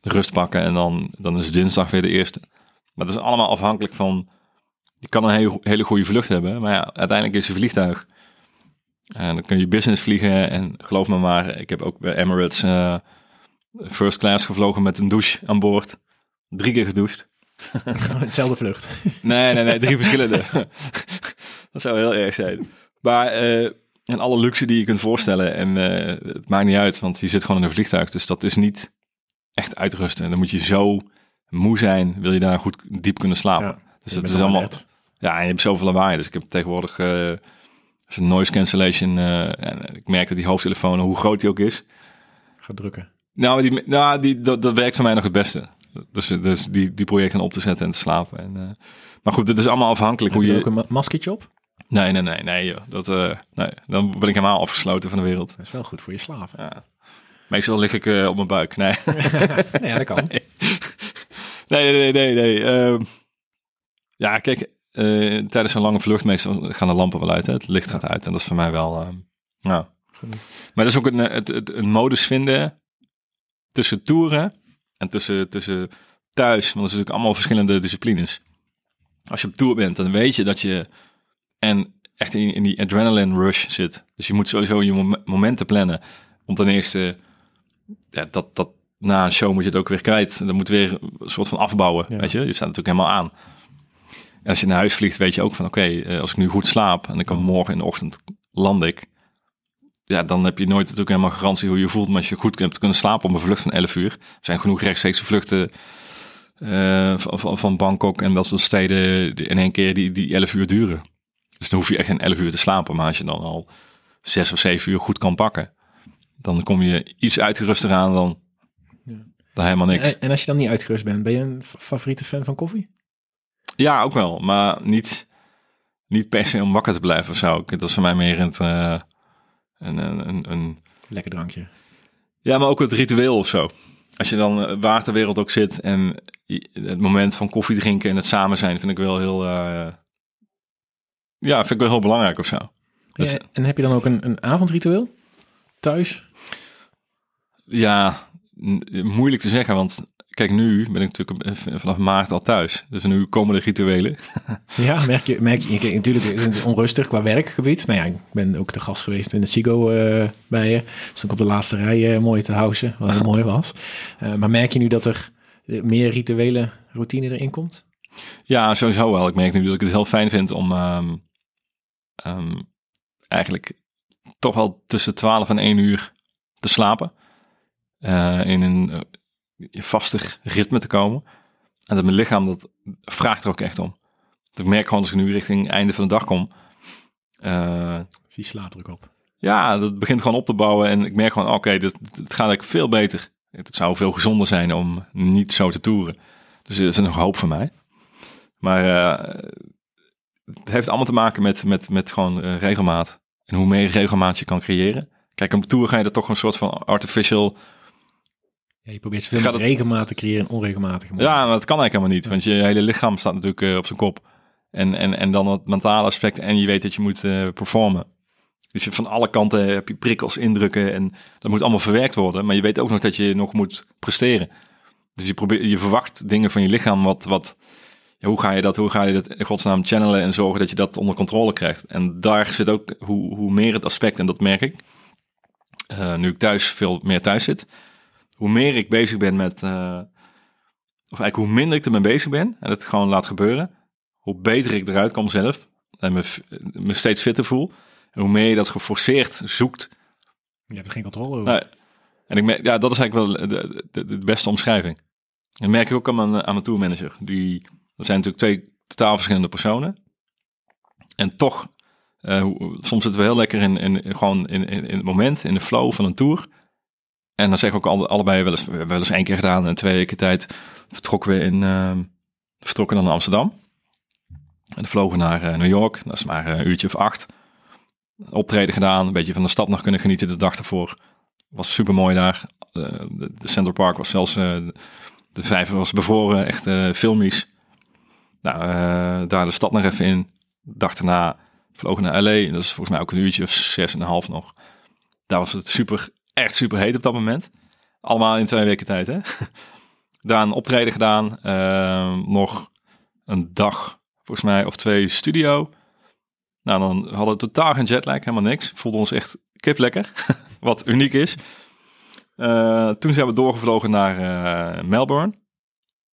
rust pakken. En dan, dan is dinsdag weer de eerste. Maar dat is allemaal afhankelijk van... Je kan een hele, hele goede vlucht hebben, maar ja, uiteindelijk is je vliegtuig. En dan kun je business vliegen. En geloof me maar, ik heb ook bij Emirates uh, first class gevlogen met een douche aan boord. Drie keer gedoucht. Hetzelfde vlucht. Nee, nee, nee, drie verschillende. dat zou heel erg zijn. Maar uh, en alle luxe die je kunt voorstellen. En uh, het maakt niet uit, want je zit gewoon in een vliegtuig. Dus dat is niet echt uitrusten. En dan moet je zo moe zijn, wil je daar goed diep kunnen slapen. Ja, dus dat is allemaal... Ja, en je hebt zoveel lawaai. Dus ik heb tegenwoordig uh, noise cancellation. en ik merk dat die hoofdtelefoon, hoe groot die ook is... Gaat drukken. Nou, die, nou die, dat, dat werkt voor mij nog het beste. Dus, dus die, die projecten op te zetten en te slapen. En, uh, maar goed, dit is allemaal afhankelijk Heb hoe je... je ook een maskertje op? Nee, nee, nee, nee, joh. Dat, uh, nee. Dan ben ik helemaal afgesloten van de wereld. Dat is wel goed voor je slaap. Ja. Meestal lig ik uh, op mijn buik. Nee. nee, ja, dat kan. Nee, nee, nee, nee. nee. Uh, ja, kijk, tijdens een lange vlucht meestal gaan de lampen wel uit. Hè? Het licht gaat uit en dat is voor mij wel... Nou. Maar dat is ook een, het, het, een modus vinden tussen toeren en tussen, tussen thuis, want er zijn natuurlijk allemaal verschillende disciplines. Als je op tour bent, dan weet je dat je en echt in, in die adrenaline rush zit. Dus je moet sowieso je momenten plannen om ten eerste ja, dat, dat na een show moet je het ook weer kwijt. Dan moet weer een soort van afbouwen, weet je. Je staat natuurlijk helemaal aan. En als je naar huis vliegt, weet je ook van oké, okay, als ik nu goed slaap en ik kan morgen in de ochtend land ik, ja, dan heb je nooit natuurlijk helemaal garantie hoe je voelt. Maar als je goed hebt kunnen slapen op een vlucht van 11 uur. Er zijn genoeg rechtstreekse vluchten uh, van, van Bangkok en dat soort steden in één keer die, die 11 uur duren. Dus dan hoef je echt geen 11 uur te slapen. Maar als je dan al 6 of 7 uur goed kan pakken, dan kom je iets uitgeruster aan dan, ja. dan helemaal niks. En, en als je dan niet uitgerust bent, ben je een favoriete fan van koffie? Ja, ook wel. Maar niet, niet per se om wakker te blijven of zo. Dat is voor mij meer het... Uh, een, een, een, Lekker drankje. Ja, maar ook het ritueel of zo. Als je dan uh, waar ter wereld ook zit en het moment van koffie drinken en het samen zijn, vind ik wel heel, uh, ja, vind ik wel heel belangrijk of zo. Dus, ja, en heb je dan ook een, een avondritueel thuis? Ja, moeilijk te zeggen, want Kijk, nu ben ik natuurlijk vanaf maart al thuis. Dus nu komen de rituelen. Ja, merk je, merk je, natuurlijk is het onrustig qua werkgebied. Nou ja, ik ben ook de gast geweest in het Sigo uh, bij je. Stond ik op de laatste rij uh, mooi te houden, wat heel mooi was. Uh, maar merk je nu dat er meer rituele routine erin komt? Ja, sowieso wel. Ik merk nu dat ik het heel fijn vind om um, um, eigenlijk toch wel tussen 12 en 1 uur te slapen. in een vastig ritme te komen. En dat mijn lichaam, dat vraagt er ook echt om. ik merk gewoon als ik nu richting einde van de dag kom. Uh, Zie slaapdruk op. Ja, dat begint gewoon op te bouwen. En ik merk gewoon, oké, okay, dit, het gaat eigenlijk veel beter. Het zou veel gezonder zijn om niet zo te toeren. Dus er is nog hoop voor mij. Maar uh, het heeft allemaal te maken met, met, met gewoon uh, regelmaat. En hoe meer regelmaat je kan creëren. Kijk, op tour ga je er toch een soort van artificial ja, je probeert zoveel het... regelmaat te creëren en onregelmatig. Ja, maar dat kan eigenlijk helemaal niet. Want je hele lichaam staat natuurlijk uh, op zijn kop. En, en, en dan het mentale aspect. En je weet dat je moet uh, performen. Dus je, van alle kanten heb je prikkels, indrukken. En dat moet allemaal verwerkt worden. Maar je weet ook nog dat je nog moet presteren. Dus je, probeert, je verwacht dingen van je lichaam. Wat, wat, ja, hoe ga je dat, hoe ga je dat in godsnaam channelen en zorgen dat je dat onder controle krijgt. En daar zit ook hoe, hoe meer het aspect, en dat merk ik. Uh, nu ik thuis veel meer thuis zit hoe meer ik bezig ben met, uh, of eigenlijk hoe minder ik ermee bezig ben en het gewoon laat gebeuren, hoe beter ik eruit kom zelf en me, me steeds fitter voel. En hoe meer je dat geforceerd zoekt. Je hebt er geen controle over. Nou, en ik merk, ja, dat is eigenlijk wel de, de, de, beste omschrijving. En merk ik ook aan mijn, aan mijn tourmanager. Die, er zijn natuurlijk twee totaal verschillende personen. En toch soms zitten we heel lekker in, in, gewoon in, in, in het moment, in de flow van een tour. En dan zeggen we ook alle, allebei wel eens, wel eens één keer gedaan en twee weken tijd vertrokken we in, uh, vertrokken dan naar Amsterdam. En vlogen naar uh, New York, dat is maar een uurtje of acht. Optreden gedaan, een beetje van de stad nog kunnen genieten de dag ervoor. Was super mooi daar. Uh, de, Central Park was zelfs, de vijver was bevoren, echt filmisch. Nou, daar de stad nog even in. Dag daarna vlogen naar LA, dat is volgens mij ook een uurtje of zes en een half nog. Daar was het super echt super heet op dat moment. Allemaal in twee weken tijd, hè? Daar een optreden gedaan. Uh, nog een dag, volgens mij, of twee studio. Nou, dan hadden we totaal geen jetlag, helemaal niks. Voelden ons echt kip lekker, wat uniek is. Uh, toen zijn we doorgevlogen naar uh, Melbourne.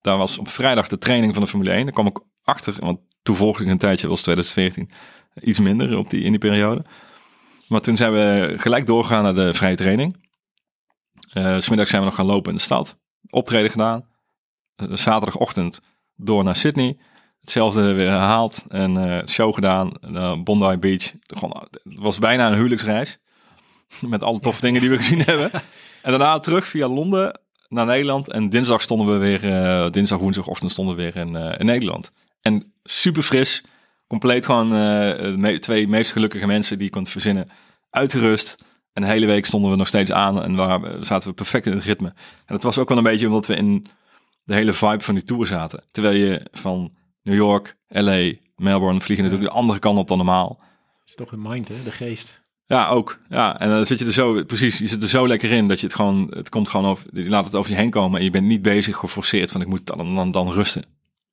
Daar was op vrijdag de training van de Formule 1. Daar kwam ik achter, want toen volgde ik een tijdje, was 2014, iets minder op die, in die periode. Maar toen zijn we gelijk doorgegaan naar de vrije training. Uh, smiddag zijn we nog gaan lopen in de stad. Optreden gedaan. Uh, zaterdagochtend door naar Sydney. Hetzelfde weer herhaald en uh, show gedaan. Bondi Beach. Gewoon, het was bijna een huwelijksreis. Met alle toffe dingen die we gezien hebben. En daarna terug via Londen naar Nederland. En dinsdag stonden we weer, dinsdag, woensdagochtend stonden we weer in, in Nederland. En super fris compleet gewoon de twee meest gelukkige mensen die ik kon verzinnen. Uitgerust. En de hele week stonden we nog steeds aan en waar, zaten we perfect in het ritme. En dat was ook wel een beetje omdat we in de hele vibe van die tour zaten. Terwijl je van New York, LA, Melbourne vliegen natuurlijk de andere kant op dan normaal. Het is toch de mind, hè? De geest. Ja, ook. Ja, en dan zit je er zo, precies, je zit er zo lekker in dat je het gewoon, het komt gewoon over, je laat het over je heen komen en je bent niet bezig geforceerd van ik moet dan, dan, dan rusten.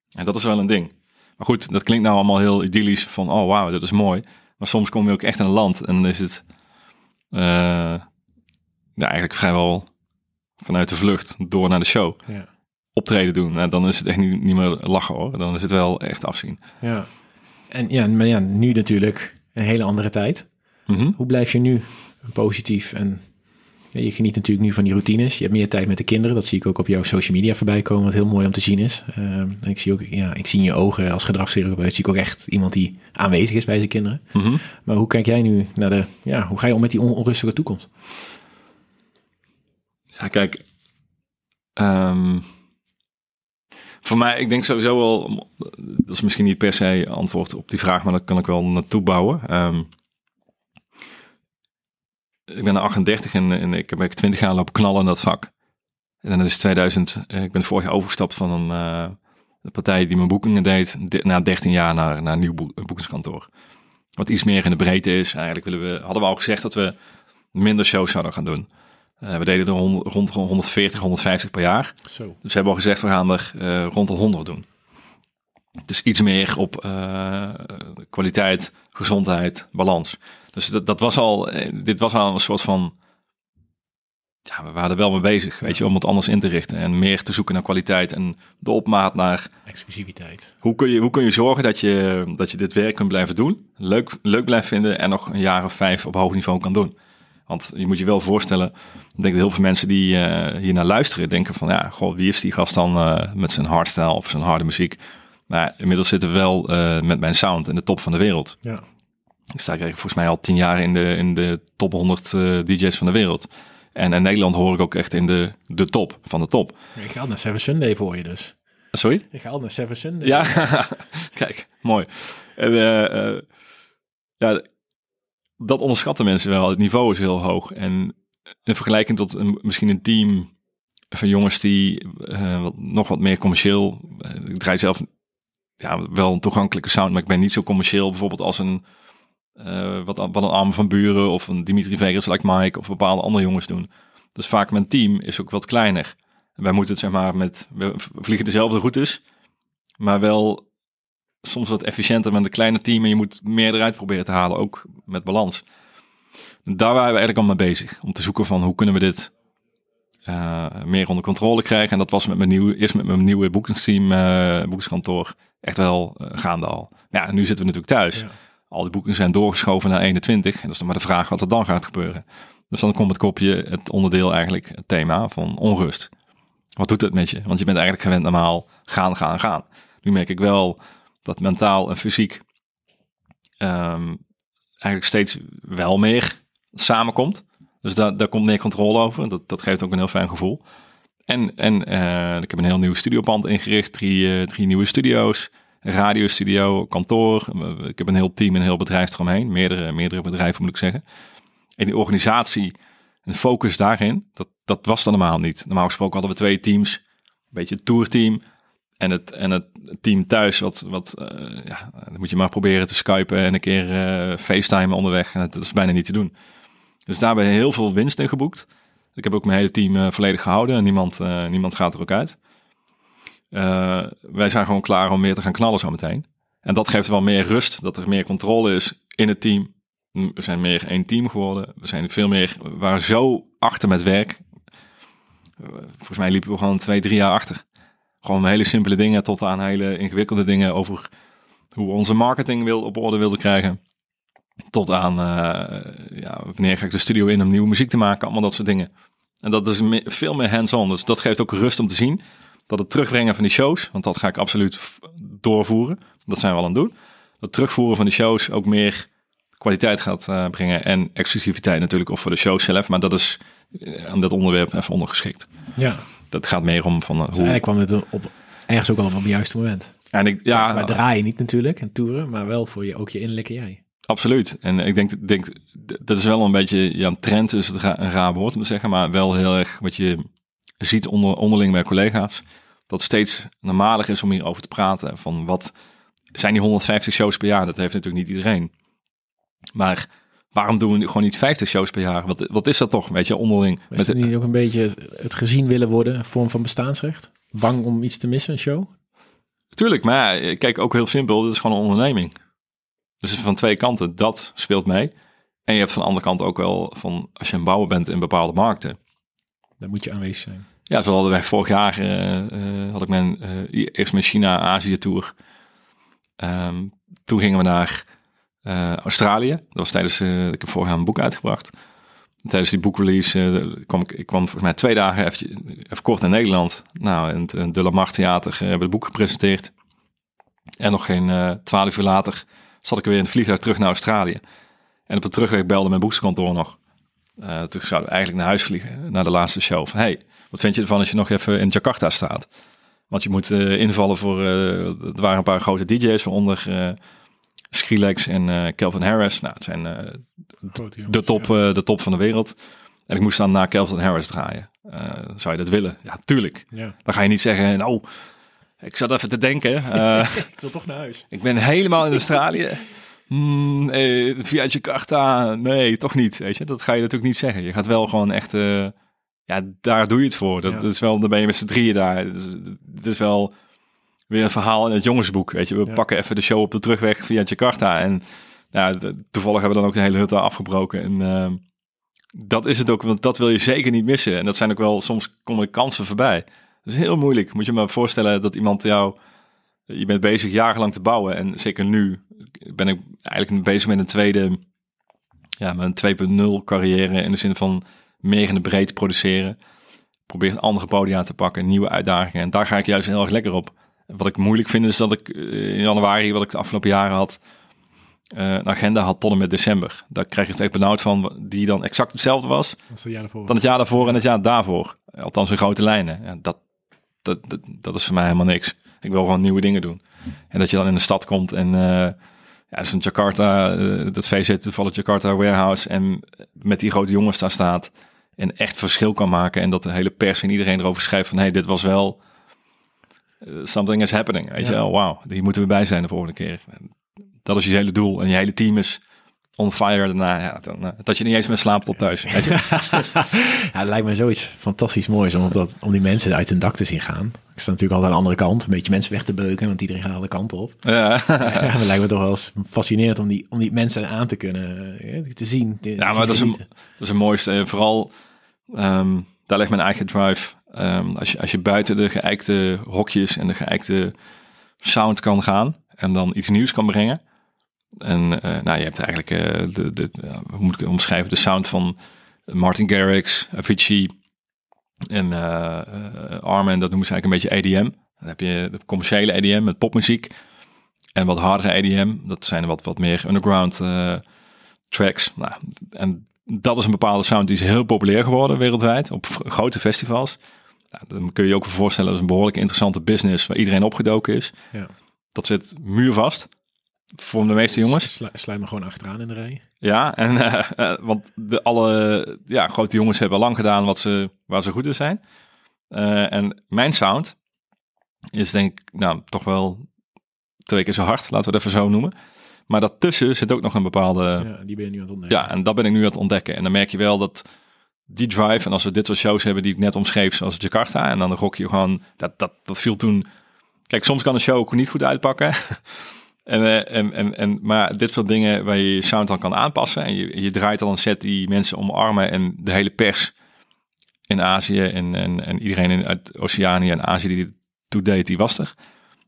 En dat is wel een ding. Maar goed, dat klinkt nou allemaal heel idyllisch van, oh wauw, dat is mooi. Maar soms kom je ook echt in een land en dan is het uh, ja, eigenlijk vrijwel vanuit de vlucht door naar de show. Ja. Optreden doen. Nou, dan is het echt niet, niet meer lachen hoor. Dan is het wel echt afzien. Ja. En ja, maar ja, nu natuurlijk een hele andere tijd. Mm Hoe blijf je nu positief en je geniet natuurlijk nu van die routines. Je hebt meer tijd met de kinderen. Dat zie ik ook op jouw social media voorbij komen, wat heel mooi om te zien is. En ik zie ook, ja, ik zie in je ogen als gedragstherapeut, zie ik ook echt iemand die aanwezig is bij zijn kinderen. Mhm. Maar hoe kijk jij nu naar de, ja, hoe ga je om met die onrustige toekomst? Ja, kijk, um, voor mij, ik denk sowieso wel, dat is misschien niet per se antwoord op die vraag, maar dat kan ik wel naartoe bouwen. Um, ik ben 38 en, en ik heb 20 jaar lopen knallen in dat vak. En dan is 2000, eh, ik ben vorig jaar overgestapt van een, uh, partij die mijn boekingen deed, na 13 jaar naar, naar een nieuw boekingskantoor. Wat iets meer in de breedte is. Eigenlijk willen we, hadden we al gezegd dat we minder shows zouden gaan doen. Uh, we deden er rond, rond 140, 150 per jaar. Zo. Dus we hebben al gezegd, we gaan er uh, rond de 100 doen. Dus iets meer op kwaliteit, gezondheid, balans. Dus dat, dat was al, eh, dit was al een soort van, ja, we waren er wel mee bezig, weet je, om het anders in te richten en meer te zoeken naar kwaliteit en de opmaat naar exclusiviteit. Hoe kun je, hoe kun je zorgen dat je, dat je dit werk kunt blijven doen, leuk, leuk blijft vinden en nog een jaar of vijf op hoog niveau kan doen? Want je moet je wel voorstellen, ik denk dat heel veel mensen die uh, hier naar luisteren denken van, ja, goh, wie is die gast dan uh, met zijn hardstyle of zijn harde muziek? Maar inmiddels zitten we wel uh, met mijn sound in de top van de wereld. Ja. Ik sta volgens mij al tien jaar in de, in de top 100 uh, DJ's van de wereld. En in Nederland hoor ik ook echt in de, de top van de top. Ik ga naar Seven Sunday voor je dus. Sorry? Ik ga al naar Seven Sunday. Ja, kijk, mooi. En, uh, uh, ja, dat onderschatten mensen wel. Het niveau is heel hoog. En in vergelijking tot een, misschien een team van jongens die uh, wat, nog wat meer commercieel... ik draai zelf ja, wel een toegankelijke sound, maar ik ben niet zo commercieel bijvoorbeeld als een uh, wat, wat een Arm van Buren of een Dimitri Vegas like Mike of bepaalde andere jongens doen. Dus vaak mijn team is ook wat kleiner. Wij moeten het zeg maar met, we vliegen dezelfde routes, maar wel soms wat efficiënter met een kleine team en je moet meer eruit proberen te halen, ook met balans. Daar waren we eigenlijk al mee bezig, om te zoeken van hoe kunnen we dit uh, meer onder controle krijgen. En dat was met mijn nieuwe, eerst met mijn nieuwe boekingsteam, uh, boekingskantoor, echt wel gaande al. Ja, nu zitten we natuurlijk thuis. Al die boeken zijn doorgeschoven naar 21. En dat is dan maar de vraag wat er dan gaat gebeuren. Dus dan komt het kopje, het onderdeel eigenlijk, het thema van onrust. Wat doet het met je? Want je bent eigenlijk gewend normaal gaan, gaan, gaan. Nu merk ik wel dat mentaal en fysiek um, eigenlijk steeds wel meer samenkomt. Dus daar, daar komt meer controle over. Dat, dat geeft ook een heel fijn gevoel. En, en uh, ik heb een heel nieuw studiopand ingericht. Drie, uh, drie nieuwe studio's. Een radiostudio, kantoor. Ik heb een heel team, een heel bedrijf eromheen. Meerdere, meerdere bedrijven moet ik zeggen. En die organisatie en focus daarin, dat, dat was er normaal niet. Normaal gesproken hadden we twee teams. Een beetje het tourteam en het, en het team thuis. Wat, wat uh, ja, dan moet je maar proberen te skypen en een keer uh, facetime onderweg. Dat is bijna niet te doen. Dus daar hebben we heel veel winst in geboekt. Ik heb ook mijn hele team uh, volledig gehouden en niemand, niemand gaat er ook uit. Wij zijn gewoon klaar om meer te gaan knallen zo meteen. En dat geeft wel meer rust, dat er meer controle is in het team we zijn meer één team geworden. We zijn veel meer, we waren zo achter met werk. Volgens mij liepen we gewoon twee, drie jaar achter. Gewoon hele simpele dingen tot aan hele ingewikkelde dingen over hoe we onze marketing wil, op orde wilden krijgen. Tot aan, uh, ja, wanneer ga ik de studio in om nieuwe muziek te maken, allemaal dat soort dingen. En dat is veel meer hands-on. Dus dat geeft ook rust om te zien dat het terugbrengen van die shows, want dat ga ik absoluut doorvoeren. Dat zijn we al aan het doen. Dat terugvoeren van die shows ook meer kwaliteit gaat uh, brengen. En exclusiviteit natuurlijk, of voor de show zelf. Maar dat is uh, aan dat onderwerp even ondergeschikt. Ja. Dat gaat meer om van uh, dus hoe... kwam het op, ergens ook wel op het juiste moment. En ik, ja, maar draaien niet natuurlijk en toeren, maar wel voor je ook je innerlijke jij. Absoluut. En ik denk, denk dat is wel een beetje, ja, een trend is het een raar woord om te zeggen, maar wel heel erg wat je ziet onder, onderling bij collega's. Dat steeds normaler is om hierover te praten. Van wat zijn die 150 shows per jaar? Dat heeft natuurlijk niet iedereen. Maar waarom doen we gewoon niet 50 shows per jaar? Wat, wat is dat toch, weet je, onderling? Is het niet ook een beetje het gezien willen worden, een vorm van bestaansrecht? Bang om iets te missen, een show? Tuurlijk, maar ja, kijk, ook heel simpel, dit is gewoon een onderneming. Dus van twee kanten, dat speelt mee. En je hebt van de andere kant ook wel van, als je een bouwer bent in bepaalde markten. Dan moet je aanwezig zijn. Ja, zo hadden wij vorig jaar, uh, uh, had ik mijn, uh, eerst mijn China-Azië-tour. Um, toen gingen we naar Australië. Dat was tijdens, ik heb vorig jaar een boek uitgebracht. Tijdens die boekrelease kwam ik, ik kwam volgens mij twee dagen even, kort naar Nederland. Nou, in het De Lamar Theater hebben we het boek gepresenteerd. En nog geen twaalf uur later zat ik weer in het vliegtuig terug naar Australië. En op de terugweg belde mijn boekskantoor nog. toen zouden we eigenlijk naar huis vliegen, naar de laatste show. Hey, wat vind je ervan als je nog even in Jakarta staat? Want je moet invallen voor, er waren een paar grote DJ's, waaronder Skrillex en uh, Kelvin Harris. Nou, het zijn uh, de, top, uh, de top van de wereld. En ik moest dan naar Kelvin Harris draaien. zou je dat willen? Ja, tuurlijk. Ja. Dan ga je niet zeggen, nou, ik zat even te denken. ik wil toch naar huis. Ik ben helemaal in Australië. Hmm, eh, via Jakarta, nee, toch niet. Weet je, dat ga je natuurlijk niet zeggen. Je gaat wel gewoon echt, ja, daar doe je het voor. Dat, dat, is wel, dan ben je met z'n drieën daar. Het is wel weer een verhaal in het jongensboek. Weet je, we pakken even de show op de terugweg via Jakarta. En nou, toevallig hebben we dan ook de hele hut afgebroken. En uh, dat is het ook, want dat wil je zeker niet missen. En dat zijn ook wel, soms komen kansen voorbij. Dat is heel moeilijk. Moet je me voorstellen dat iemand jou, je bent bezig jarenlang te bouwen. En zeker nu ben ik eigenlijk bezig met een tweede, ja, met een 2.0 carrière. In de zin van meer in de breedte produceren. Probeer een andere podia te pakken, nieuwe uitdagingen. En daar ga ik juist heel erg lekker op. Wat ik moeilijk vind is dat ik eh, in januari, wat ik de afgelopen jaren had, uh, een agenda had tot en met december. Daar krijg je het echt benauwd van, die dan exact hetzelfde was het jaar dan het jaar daarvoor en het jaar daarvoor. Althans in grote lijnen. Ja, dat, dat, dat, is voor mij helemaal niks. Ik wil gewoon nieuwe dingen doen. En dat je dan in de stad komt en uh, ja, zo'n Jakarta, uh, dat VZ toevallig Jakarta Warehouse en met die grote jongens daar staat en echt verschil kan maken en dat de hele pers en iedereen erover schrijft van, hey, dit was wel eh, something is happening. Weet je wel, wauw, hier moeten we bij zijn de volgende keer. Dat is je hele doel. En je hele team is on fire daarna. Ja, dan, uh, dat je niet eens meer slaapt tot thuis. Weet je? ja, het lijkt me zoiets fantastisch moois om, dat, om die mensen uit hun dak te zien gaan. Ik sta natuurlijk altijd aan de andere kant, een beetje mensen weg te beuken, want iedereen gaat alle kanten op. Ja. ja dat lijkt me toch wel eens fascinerend om die, om die mensen aan te kunnen, eh, te zien. ja, maar dat is, een, dat is een mooiste. Vooral, um, daar ligt mijn eigen drive Um, als, je, als je buiten de geëikte hokjes en de geëikte sound kan gaan en dan iets nieuws kan brengen. En uh, nou, je hebt eigenlijk, uh, de, de, hoe moet ik omschrijven, de sound van Martin Garrix, Avicii en uh, Armin, dat noemen ze eigenlijk een beetje EDM. Dan heb je de commerciële EDM met popmuziek en wat hardere EDM. Dat zijn wat, wat meer underground tracks. Nou, en dat is een bepaalde sound die is heel populair geworden wereldwijd op grote festivals. Nou, dan kun je je ook voorstellen, dat is een behoorlijk interessante business waar iedereen opgedoken is. Ja. Dat zit muurvast voor de meeste jongens. Me gewoon achteraan in de rij. Ja, en, uh, want de, alle ja, grote jongens hebben lang gedaan wat ze, waar ze goed in zijn. Uh, en mijn sound is denk ik nou, toch wel twee keer zo hard, laten we het even zo noemen. Maar daartussen zit ook nog een bepaalde... Ja, die ben je nu aan het ontdekken. Ja, en dat ben ik nu aan het ontdekken. En dan merk je wel dat die drive, en als we dit soort shows hebben die ik net omschreef, zoals Jakarta, en dan rock je gewoon, dat, dat, dat viel toen... Kijk, soms kan een show ook niet goed uitpakken. en, en, en, en, maar dit soort dingen waar je je sound dan kan aanpassen. En je, je draait al een set die mensen omarmen en de hele pers in Azië en, en, en iedereen in, uit Oceanië en Azië die toe deed, die was er.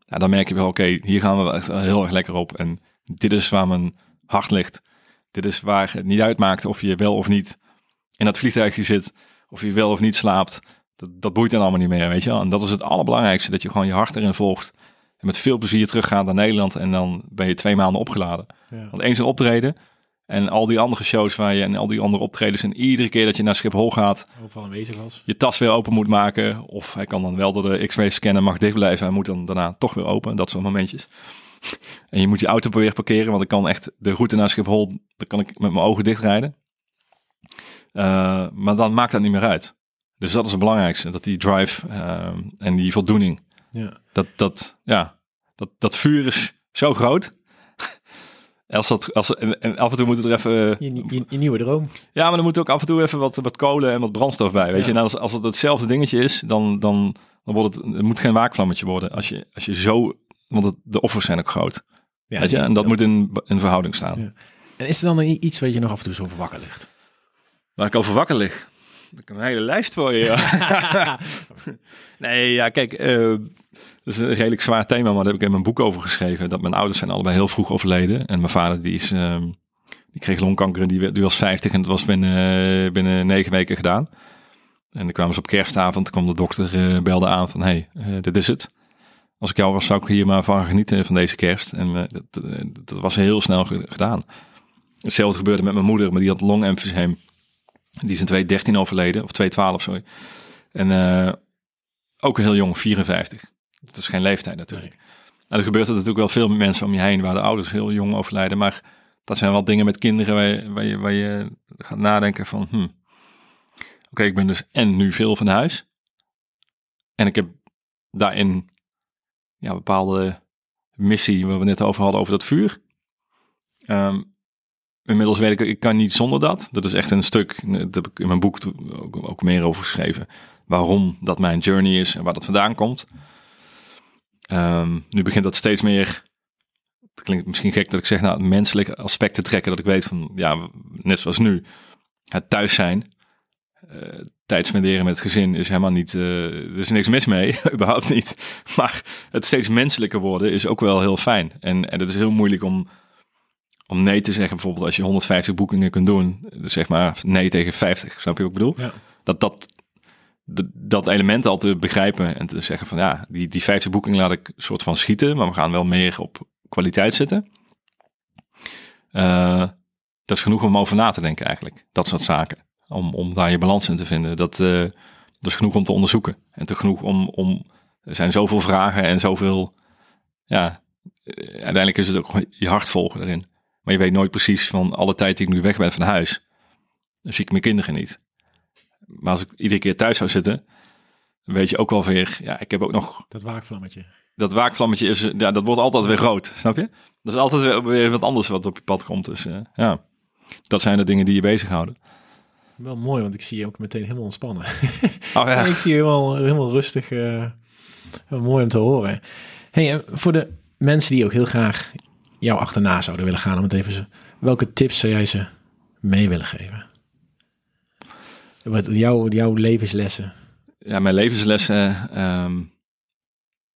Ja, dan merk je wel, oké, hier gaan we echt heel erg lekker op. En dit is waar mijn hart ligt. Dit is waar het niet uitmaakt of je wel of niet in dat vliegtuigje zit, of je wel of niet slaapt. Dat, dat boeit dan allemaal niet meer, weet je wel. En dat is het allerbelangrijkste, dat je gewoon je hart erin volgt. En met veel plezier teruggaat naar Nederland en dan ben je twee maanden opgeladen. Ja. Want eens een optreden en al die andere shows waar je en al die andere optredens en iedere keer dat je naar Schiphol gaat, overal aanwezig was, je tas weer open moet maken. Of hij kan dan wel door de X-ray scannen, mag dicht blijven. Hij moet dan daarna toch weer open. Dat soort momentjes. En je moet je auto weer parkeren, want ik kan echt de route naar Schiphol, dan kan ik met mijn ogen dicht rijden. Uh, maar dan maakt dat niet meer uit. Dus dat is het belangrijkste, dat die drive uh, en die voldoening. Ja. Dat, dat, ja, dat, dat vuur is zo groot. Als dat, als, en, af en toe moet er even... Je, je, je, nieuwe droom. Ja, maar er moet ook af en toe even wat, wat kolen en wat brandstof bij. Weet je, en als, als het hetzelfde dingetje is, dan, dan, dan wordt het, het moet geen waakvlammetje worden. Als je, als je zo, want het, de offers zijn ook groot. Ja, weet je, en dat moet in, in verhouding staan. Ja. En is er dan iets wat je nog af en toe zo over wakker ligt? Waar ik over wakker lig? Ik heb een hele lijst voor je. nee, ja, kijk, uh, dat is een redelijk zwaar thema, maar daar heb ik in mijn boek over geschreven. Dat mijn ouders zijn allebei heel vroeg overleden. En mijn vader, die is, uh, die kreeg longkanker en die, die was 50 en dat was binnen, uh, binnen negen weken gedaan. En dan kwamen ze op kerstavond, kwam de dokter, uh, belde aan van, hey, dit is het. Als ik jou was, zou ik hier maar van genieten van deze kerst. En dat, dat, was heel snel gedaan. Hetzelfde gebeurde met mijn moeder, maar die had longemfyseem. Die is in 2013 overleden, of 2012, sorry. En uh, ook heel jong, 54. Dat is geen leeftijd natuurlijk. Nee. Nou, er gebeurt er natuurlijk wel veel met mensen om je heen waar de ouders heel jong overlijden. Maar dat zijn wel dingen met kinderen waar je, waar je, waar je gaat nadenken van... Hmm, Oké, ik ben dus en nu veel van huis. En ik heb daarin ja, bepaalde missie waar we net over hadden over dat vuur. Um, Inmiddels weet ik, ik kan niet zonder dat. Dat is echt een stuk, dat heb ik in mijn boek ook, ook meer over geschreven. Waarom dat mijn journey is en waar dat vandaan komt. Um, nu begint dat steeds meer, het klinkt misschien gek dat ik zeg, nou, menselijke aspecten trekken. Dat ik weet van, ja, net zoals nu, het thuis zijn, tijd spenderen met het gezin is helemaal niet, uh, er is niks mis mee, überhaupt niet. Maar het steeds menselijker worden is ook wel heel fijn. En, en het is heel moeilijk om om nee te zeggen, bijvoorbeeld als je 150 boekingen kunt doen, zeg maar nee tegen 50, snap je wat ik bedoel? Ja. Dat, dat, dat element al te begrijpen en te zeggen van ja, die, die 50 boekingen laat ik soort van schieten, maar we gaan wel meer op kwaliteit zitten. Uh, dat is genoeg om over na te denken eigenlijk, dat soort zaken. Om, om daar je balans in te vinden. Dat, uh, dat is genoeg om te onderzoeken. En te genoeg om, om, er zijn zoveel vragen en zoveel, ja, eh, uiteindelijk is het ook je hart volgen erin. Maar je weet nooit precies van alle tijd die ik nu weg ben van huis, dan zie ik mijn kinderen niet. Maar als ik iedere keer thuis zou zitten, weet je ook wel weer, ja, ik heb ook nog... Dat waakvlammetje. Dat waakvlammetje is, ja, dat wordt altijd weer groot, snap je? Dat is altijd weer, wat anders wat op je pad komt. Dus uh, ja, dat zijn de dingen die je bezighouden. Wel mooi, want ik zie je ook meteen helemaal ontspannen. Oh ja. ik zie je helemaal, helemaal rustig. Uh, mooi om te horen. Hey, voor de mensen die ook heel graag jou achterna zouden willen gaan, om het even. Welke tips zou jij ze mee willen geven? Wat jouw, jouw levenslessen? Ja, mijn levenslessen. Um,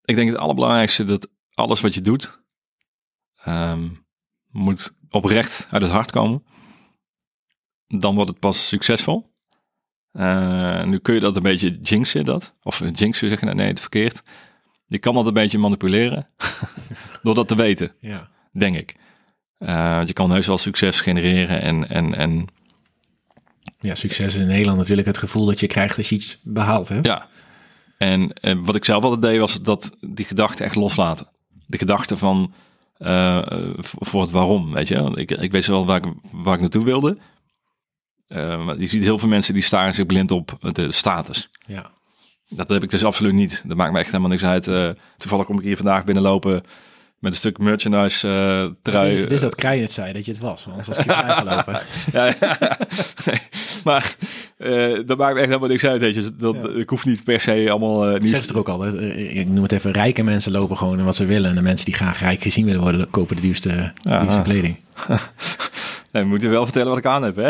ik denk het allerbelangrijkste dat alles wat je doet, um, moet oprecht uit het hart komen. Dan wordt het pas succesvol. Uh, nu kun je dat een beetje jinxen, dat. Of jinxen zeggen, nee, het verkeerd. Je kan dat een beetje manipuleren door dat te weten. Ja denk ik. Uh, je kan heus wel succes genereren en, en, en... Ja, succes in Nederland natuurlijk het gevoel dat je krijgt als je iets behaalt. Hè? Ja, en, en wat ik zelf altijd deed was dat die gedachte echt loslaten. De gedachte van uh, voor het waarom, weet je. Ik, ik weet wel waar ik, waar ik naartoe wilde. Uh, maar je ziet heel veel mensen die staren zich blind op de status. Ja. Dat heb ik dus absoluut niet. Dat maakt me echt helemaal niks uit. Uh, toevallig kom ik hier vandaag binnenlopen met een stuk merchandise uh, trui. Het is, het is dat Krij het zei dat je het was, anders was ik gelopen. ja, ja. Nee, maar uh, dat maakt me echt helemaal niks uit, weet je. Dat, ja. Ik hoef niet per se allemaal... Uh. Zeg er ook al, ik noem het even, rijke mensen lopen gewoon wat ze willen. En de mensen die graag rijk gezien willen worden, kopen de duurste, de duurste kleding. nee, we moeten wel vertellen wat ik aan heb, hè.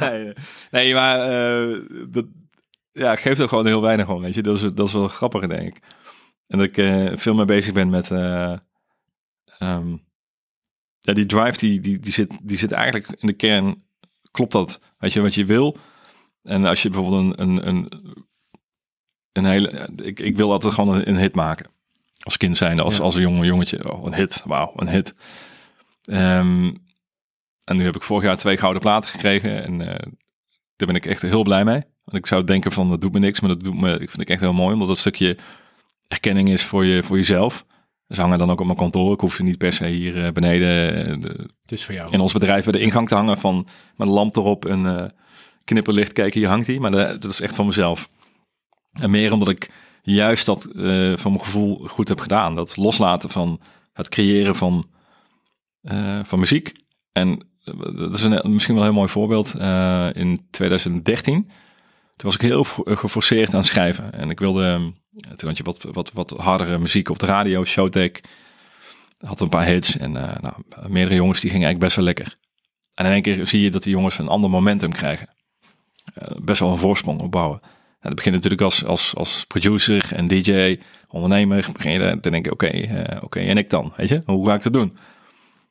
nee, nee, maar dat ja, geeft ook gewoon heel weinig om, weet je. Dat is, dat is wel grappig, denk ik. En dat ik veel meer bezig ben met Um, ja, die drive die, die, die, zit, die zit eigenlijk in de kern, klopt dat? Weet je wat je wil? En als je bijvoorbeeld een, een, een, een hele, ik, ik wil altijd gewoon een, een hit maken. Als kind zijnde, als, als een jonge jongetje. Oh, een hit, wauw, een hit. Um, en nu heb ik vorig jaar twee gouden platen gekregen en uh, daar ben ik echt heel blij mee. Want ik zou denken van, dat doet me niks, maar dat doet me, ik vind ik echt heel mooi, omdat dat stukje erkenning is voor, je, voor jezelf. Ze hangen dan ook op mijn kantoor. Ik hoef ze niet per se hier uh, beneden dus voor jou. in ons bedrijf bij de ingang te hangen van met een lamp erop en uh, knipperlicht kijken, hier hangt hij. Maar dat is echt van mezelf. En meer omdat ik juist dat van mijn gevoel goed heb gedaan. Dat loslaten van het creëren van, van muziek. En dat is een, misschien wel een heel mooi voorbeeld. in 2013 toen was ik heel geforceerd aan schrijven. En ik wilde toen had je wat, wat, wat hardere muziek op de radio, Showtek. Had een paar hits en uh, nou, meerdere jongens die gingen eigenlijk best wel lekker. En in één keer zie je dat die jongens een ander momentum krijgen. Best wel een voorsprong opbouwen. En dat begint natuurlijk als, als, als producer en DJ, ondernemer. Begin je te denken, oké, oké, en ik dan? Weet je, hoe ga ik dat doen?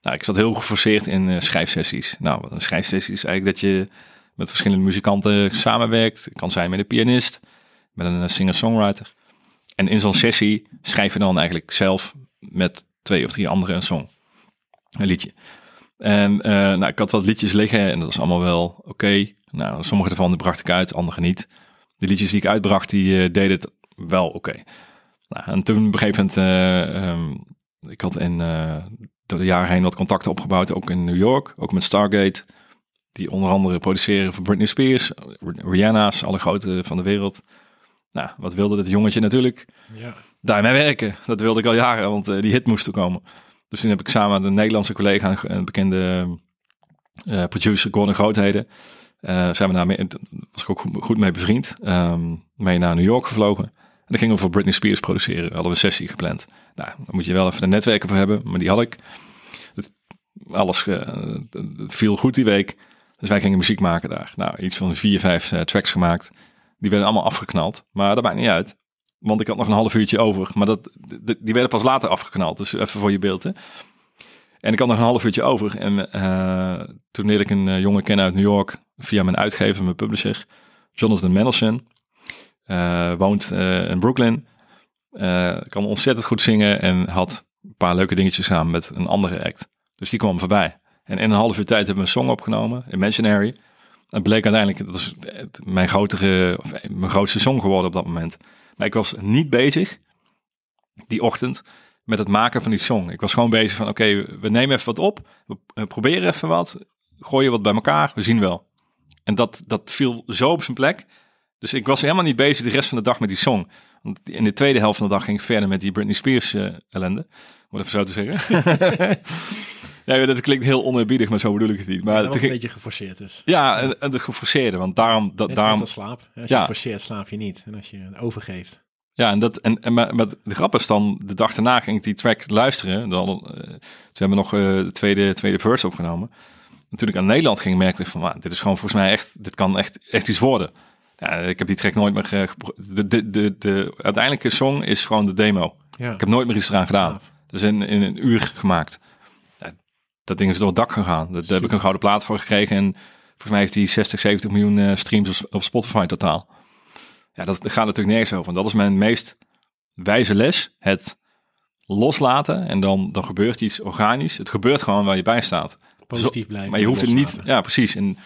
Nou, ik zat heel geforceerd in schrijfsessies. Nou, een schrijfsessie is eigenlijk dat je met verschillende muzikanten samenwerkt. Het kan zijn met een pianist, met een singer-songwriter. En in zo'n sessie schrijf je dan eigenlijk zelf met twee of drie anderen een song. Een liedje. En uh, nou, ik had wat liedjes liggen en dat was allemaal wel oké. Nou, sommige ervan bracht ik uit, andere niet. De liedjes die ik uitbracht, die uh, deden het wel oké. Nou, en toen op een gegeven moment, uh, um, ik had in, door de jaren heen wat contacten opgebouwd, ook in New York, ook met Stargate. Die onder andere produceren voor Britney Spears, Rihanna's, alle grote van de wereld. Nou, wat wilde dit jongetje natuurlijk? Ja. Daarmee werken. Dat wilde ik al jaren, want uh, die hit moest er komen. Dus toen heb ik samen met een Nederlandse collega, een bekende uh, producer, Gordon Grootheden, uh, zijn we mee, was ik ook goed, mee bevriend, um, mee naar New York gevlogen. Dan gingen we voor Britney Spears produceren. Hadden we een sessie gepland. Nou, daar moet je wel even de netwerken voor hebben, maar die had ik. Alles viel goed die week. Dus wij gingen muziek maken daar. Nou, iets van vier, vijf tracks gemaakt. Die werden allemaal afgeknald. Maar dat maakt niet uit. Want ik had nog een half uurtje over. Maar dat, die werden pas later afgeknald. Dus even voor je beeld. Hè. En ik had nog een half uurtje over. En uh, toen leerde ik een uh, jongen kennen uit New York. Via mijn uitgever, mijn publisher. Jonathan Mendelson. Uh, woont in Brooklyn. kan ontzettend goed zingen. En had een paar leuke dingetjes samen met een andere act. Dus die kwam voorbij. En in een half uur tijd hebben we een song opgenomen. Imaginary. Het bleek uiteindelijk, dat is mijn, grotere, of mijn grootste song geworden op dat moment. Maar ik was niet bezig, die ochtend, met het maken van die song. Ik was gewoon bezig van, oké, we nemen even wat op, we proberen even wat, gooien wat bij elkaar, we zien wel. En dat, dat viel zo op zijn plek. Dus ik was helemaal niet bezig de rest van de dag met die song. Want in de tweede helft van de dag ging ik verder met die Britney Spears uh, ellende. Om het even zo te zeggen. Ja, dat klinkt heel oneerbiedig, maar zo bedoel ik het niet. Maar ja, het ging... een beetje geforceerd dus. Ja, en, en het geforceerde, want daarom... Dat, daarom... Als slaap. Als je ja. forceert, slaap je niet. En als je overgeeft. Ja, en, dat, en, en maar, maar de grap is dan, de dag daarna ging ik die track luisteren. Dan, uh, toen hebben we nog uh, de tweede, tweede verse opgenomen. En toen ik aan Nederland ging, merkte ik van, dit is gewoon volgens mij echt, dit kan echt, echt iets worden. Ja, ik heb die track nooit meer, de, de, de, de uiteindelijke song is gewoon de demo. Ja. Ik heb nooit meer iets eraan gedaan. Dus in, in een uur gemaakt dat ding is door het dak gegaan. Daar heb ik een gouden plaat voor gekregen. En volgens mij heeft hij 60, 70 miljoen uh, streams op, Spotify totaal. Ja, dat gaat natuurlijk nergens over. En dat is mijn meest wijze les. Het loslaten en dan, dan gebeurt iets organisch. Het gebeurt gewoon waar je bij staat. Positief blijven. Maar je hoeft het niet, ja precies. En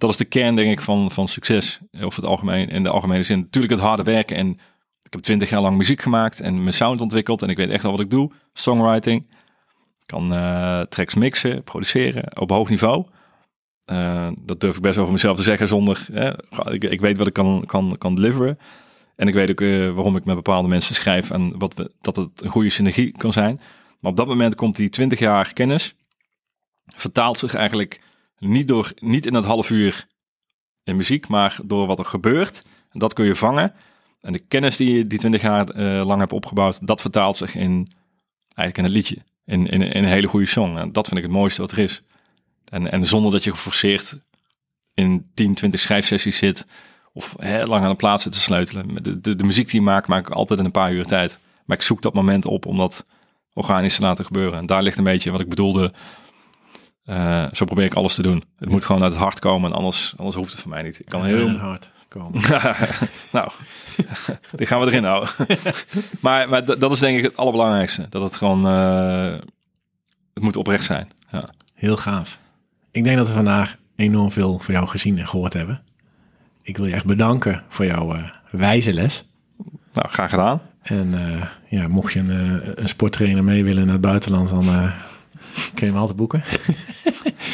dat is de kern denk ik van, van succes. Of het algemeen, in de algemene zin. Natuurlijk het harde werken en ik heb twintig jaar lang muziek gemaakt en mijn sound ontwikkeld en ik weet echt wel wat ik doe. Songwriting. Ik kan eh, tracks mixen, produceren op hoog niveau. Eh, dat durf ik best over mezelf te zeggen zonder... eh, ik, ik weet wat ik kan, kan, kan deliveren. En ik weet ook eh, waarom ik met bepaalde mensen schrijf en wat we, dat het een goede synergie kan zijn. Maar op dat moment komt die 20 jaar kennis, vertaalt zich eigenlijk niet, door, niet in het half uur in muziek, maar door wat er gebeurt. Dat kun je vangen. En de kennis die je die 20 jaar eh, lang hebt opgebouwd, dat vertaalt zich in eigenlijk in een liedje. In, in, in een hele goede song. En dat vind ik het mooiste wat er is. En, en zonder dat je geforceerd in 10, 20 schrijfsessies zit. Of heel lang aan de plaats zit te sleutelen. De, de, de muziek die ik maak, maak ik altijd in een paar uur tijd. Maar ik zoek dat moment op om dat organisch te laten gebeuren. En daar ligt een beetje wat ik bedoelde. Eh, zo probeer ik alles te doen. Het moet gewoon uit het hart komen en anders, anders hoeft het voor mij niet. Ik kan heel... Heel hard komen. nou, die gaan we erin houden. maar maar dat, is denk ik het allerbelangrijkste. Dat het gewoon... eh, het moet oprecht zijn. Ja. Heel gaaf. Ik denk dat we vandaag enorm veel van jou gezien en gehoord hebben. Ik wil je echt bedanken voor jouw eh, wijze les. Nou, graag gedaan. En ja, mocht je een, een sporttrainer mee willen naar het buitenland, dan kun je hem altijd boeken.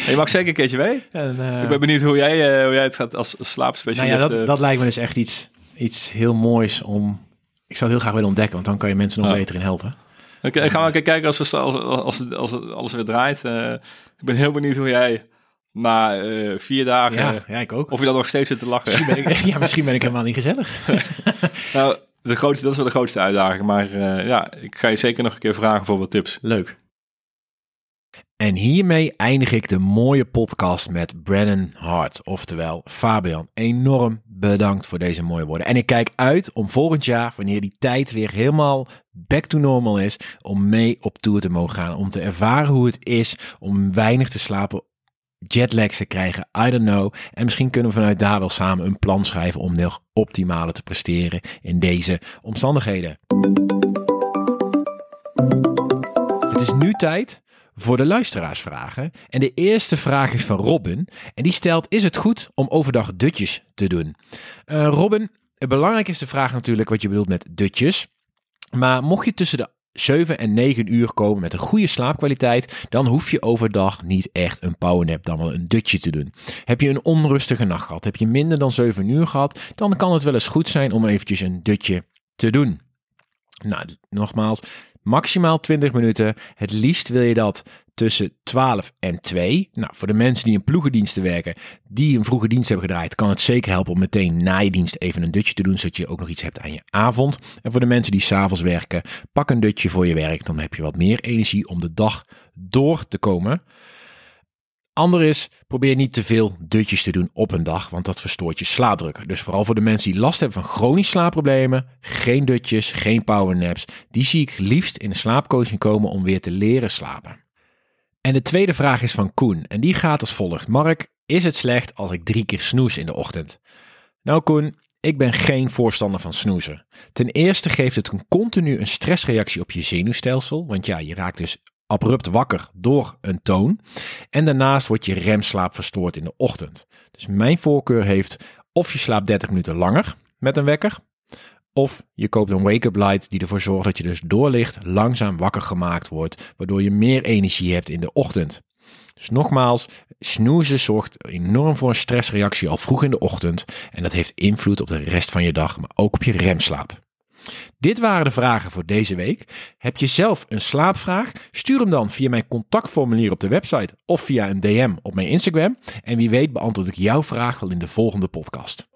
En je mag zeker een keertje mee. En, eh, Ik ben benieuwd hoe jij, eh, hoe jij het gaat als slaapspecialist. nou ja, dat, eh, dat lijkt me dus echt iets, iets heel moois om... Ik zou het heel graag willen ontdekken, want dan kan je mensen nog Ja. beter in helpen. Oké, gaan we keer kijken als, we, als, als, alles weer draait. Ik ben heel benieuwd hoe jij na vier dagen... Ja, ja, ik ook. Of je dan nog steeds zit te lachen. Misschien ben ik, ja, misschien ben ik helemaal niet gezellig. nou, de grootste, dat is wel de grootste uitdaging. Maar ja, ik ga je zeker nog een keer vragen voor wat tips. Leuk. En hiermee eindig ik de mooie podcast met Brennan Hart. Oftewel, Fabian, enorm bedankt voor deze mooie woorden. En ik kijk uit om volgend jaar, wanneer die tijd weer helemaal back to normal is, om mee op tour te mogen gaan. Om te ervaren hoe het is om weinig te slapen, jetlags te krijgen, I don't know. En misschien kunnen we vanuit daar wel samen een plan schrijven om nog optimale te presteren in deze omstandigheden. Het is nu tijd voor de luisteraarsvragen. En de eerste vraag is van Robin. En die stelt: Is het goed om overdag dutjes te doen? Eh, Robin, het belangrijkste vraag natuurlijk wat je bedoelt met dutjes. Maar mocht je tussen de 7 en 9 uur komen met een goede slaapkwaliteit, dan hoef je overdag niet echt een powernap, dan wel een dutje te doen. Heb je een onrustige nacht gehad, heb je minder dan 7 uur gehad, dan kan het wel eens goed zijn om eventjes een dutje te doen. Nou, nogmaals, maximaal 20 minuten. Het liefst wil je dat tussen 12 en 2. Nou, voor de mensen die in ploegendiensten werken, die een vroege dienst hebben gedraaid, kan het zeker helpen om meteen na je dienst even een dutje te doen, zodat je ook nog iets hebt aan je avond. En voor de mensen die s'avonds werken, pak een dutje voor je werk. Dan heb je wat meer energie om de dag door te komen. Ander is, probeer niet te veel dutjes te doen op een dag, want dat verstoort je slaapdruk. Dus vooral voor de mensen die last hebben van chronische slaapproblemen, geen dutjes, geen powernaps. Die zie ik liefst in de slaapcoaching komen om weer te leren slapen. En de tweede vraag is van Koen en die gaat als volgt. Mark, is het slecht als ik drie keer snoes in de ochtend? Nou Koen, ik ben geen voorstander van snoezen. Ten eerste geeft het een continu een stressreactie op je zenuwstelsel, want ja, je raakt dus abrupt wakker door een toon. En daarnaast wordt je remslaap verstoord in de ochtend. Dus mijn voorkeur heeft of je slaapt 30 minuten langer met een wekker, of je koopt een wake-up light die ervoor zorgt dat je dus doorlicht langzaam wakker gemaakt wordt, waardoor je meer energie hebt in de ochtend. Dus nogmaals, snoezen zorgt enorm voor een stressreactie al vroeg in de ochtend en dat heeft invloed op de rest van je dag, maar ook op je remslaap. Dit waren de vragen voor deze week. Heb je zelf een slaapvraag? Stuur hem dan via mijn contactformulier op de website of via een DM op mijn Instagram. En wie weet beantwoord ik jouw vraag wel in de volgende podcast.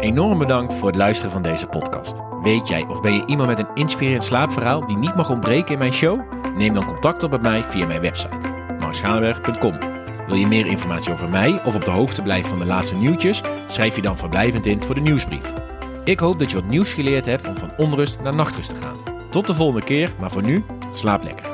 Enorm bedankt voor het luisteren van deze podcast. Weet jij of ben je iemand met een inspirerend slaapverhaal die niet mag ontbreken in mijn show? Neem dan contact op met mij via mijn website, marsgaanberg.com. Wil je meer informatie over mij of op de hoogte blijven van de laatste nieuwtjes? Schrijf je dan verblijvend in voor de nieuwsbrief. Ik hoop dat je wat nieuws geleerd hebt om van onrust naar nachtrust te gaan. Tot de volgende keer, maar voor nu, slaap lekker.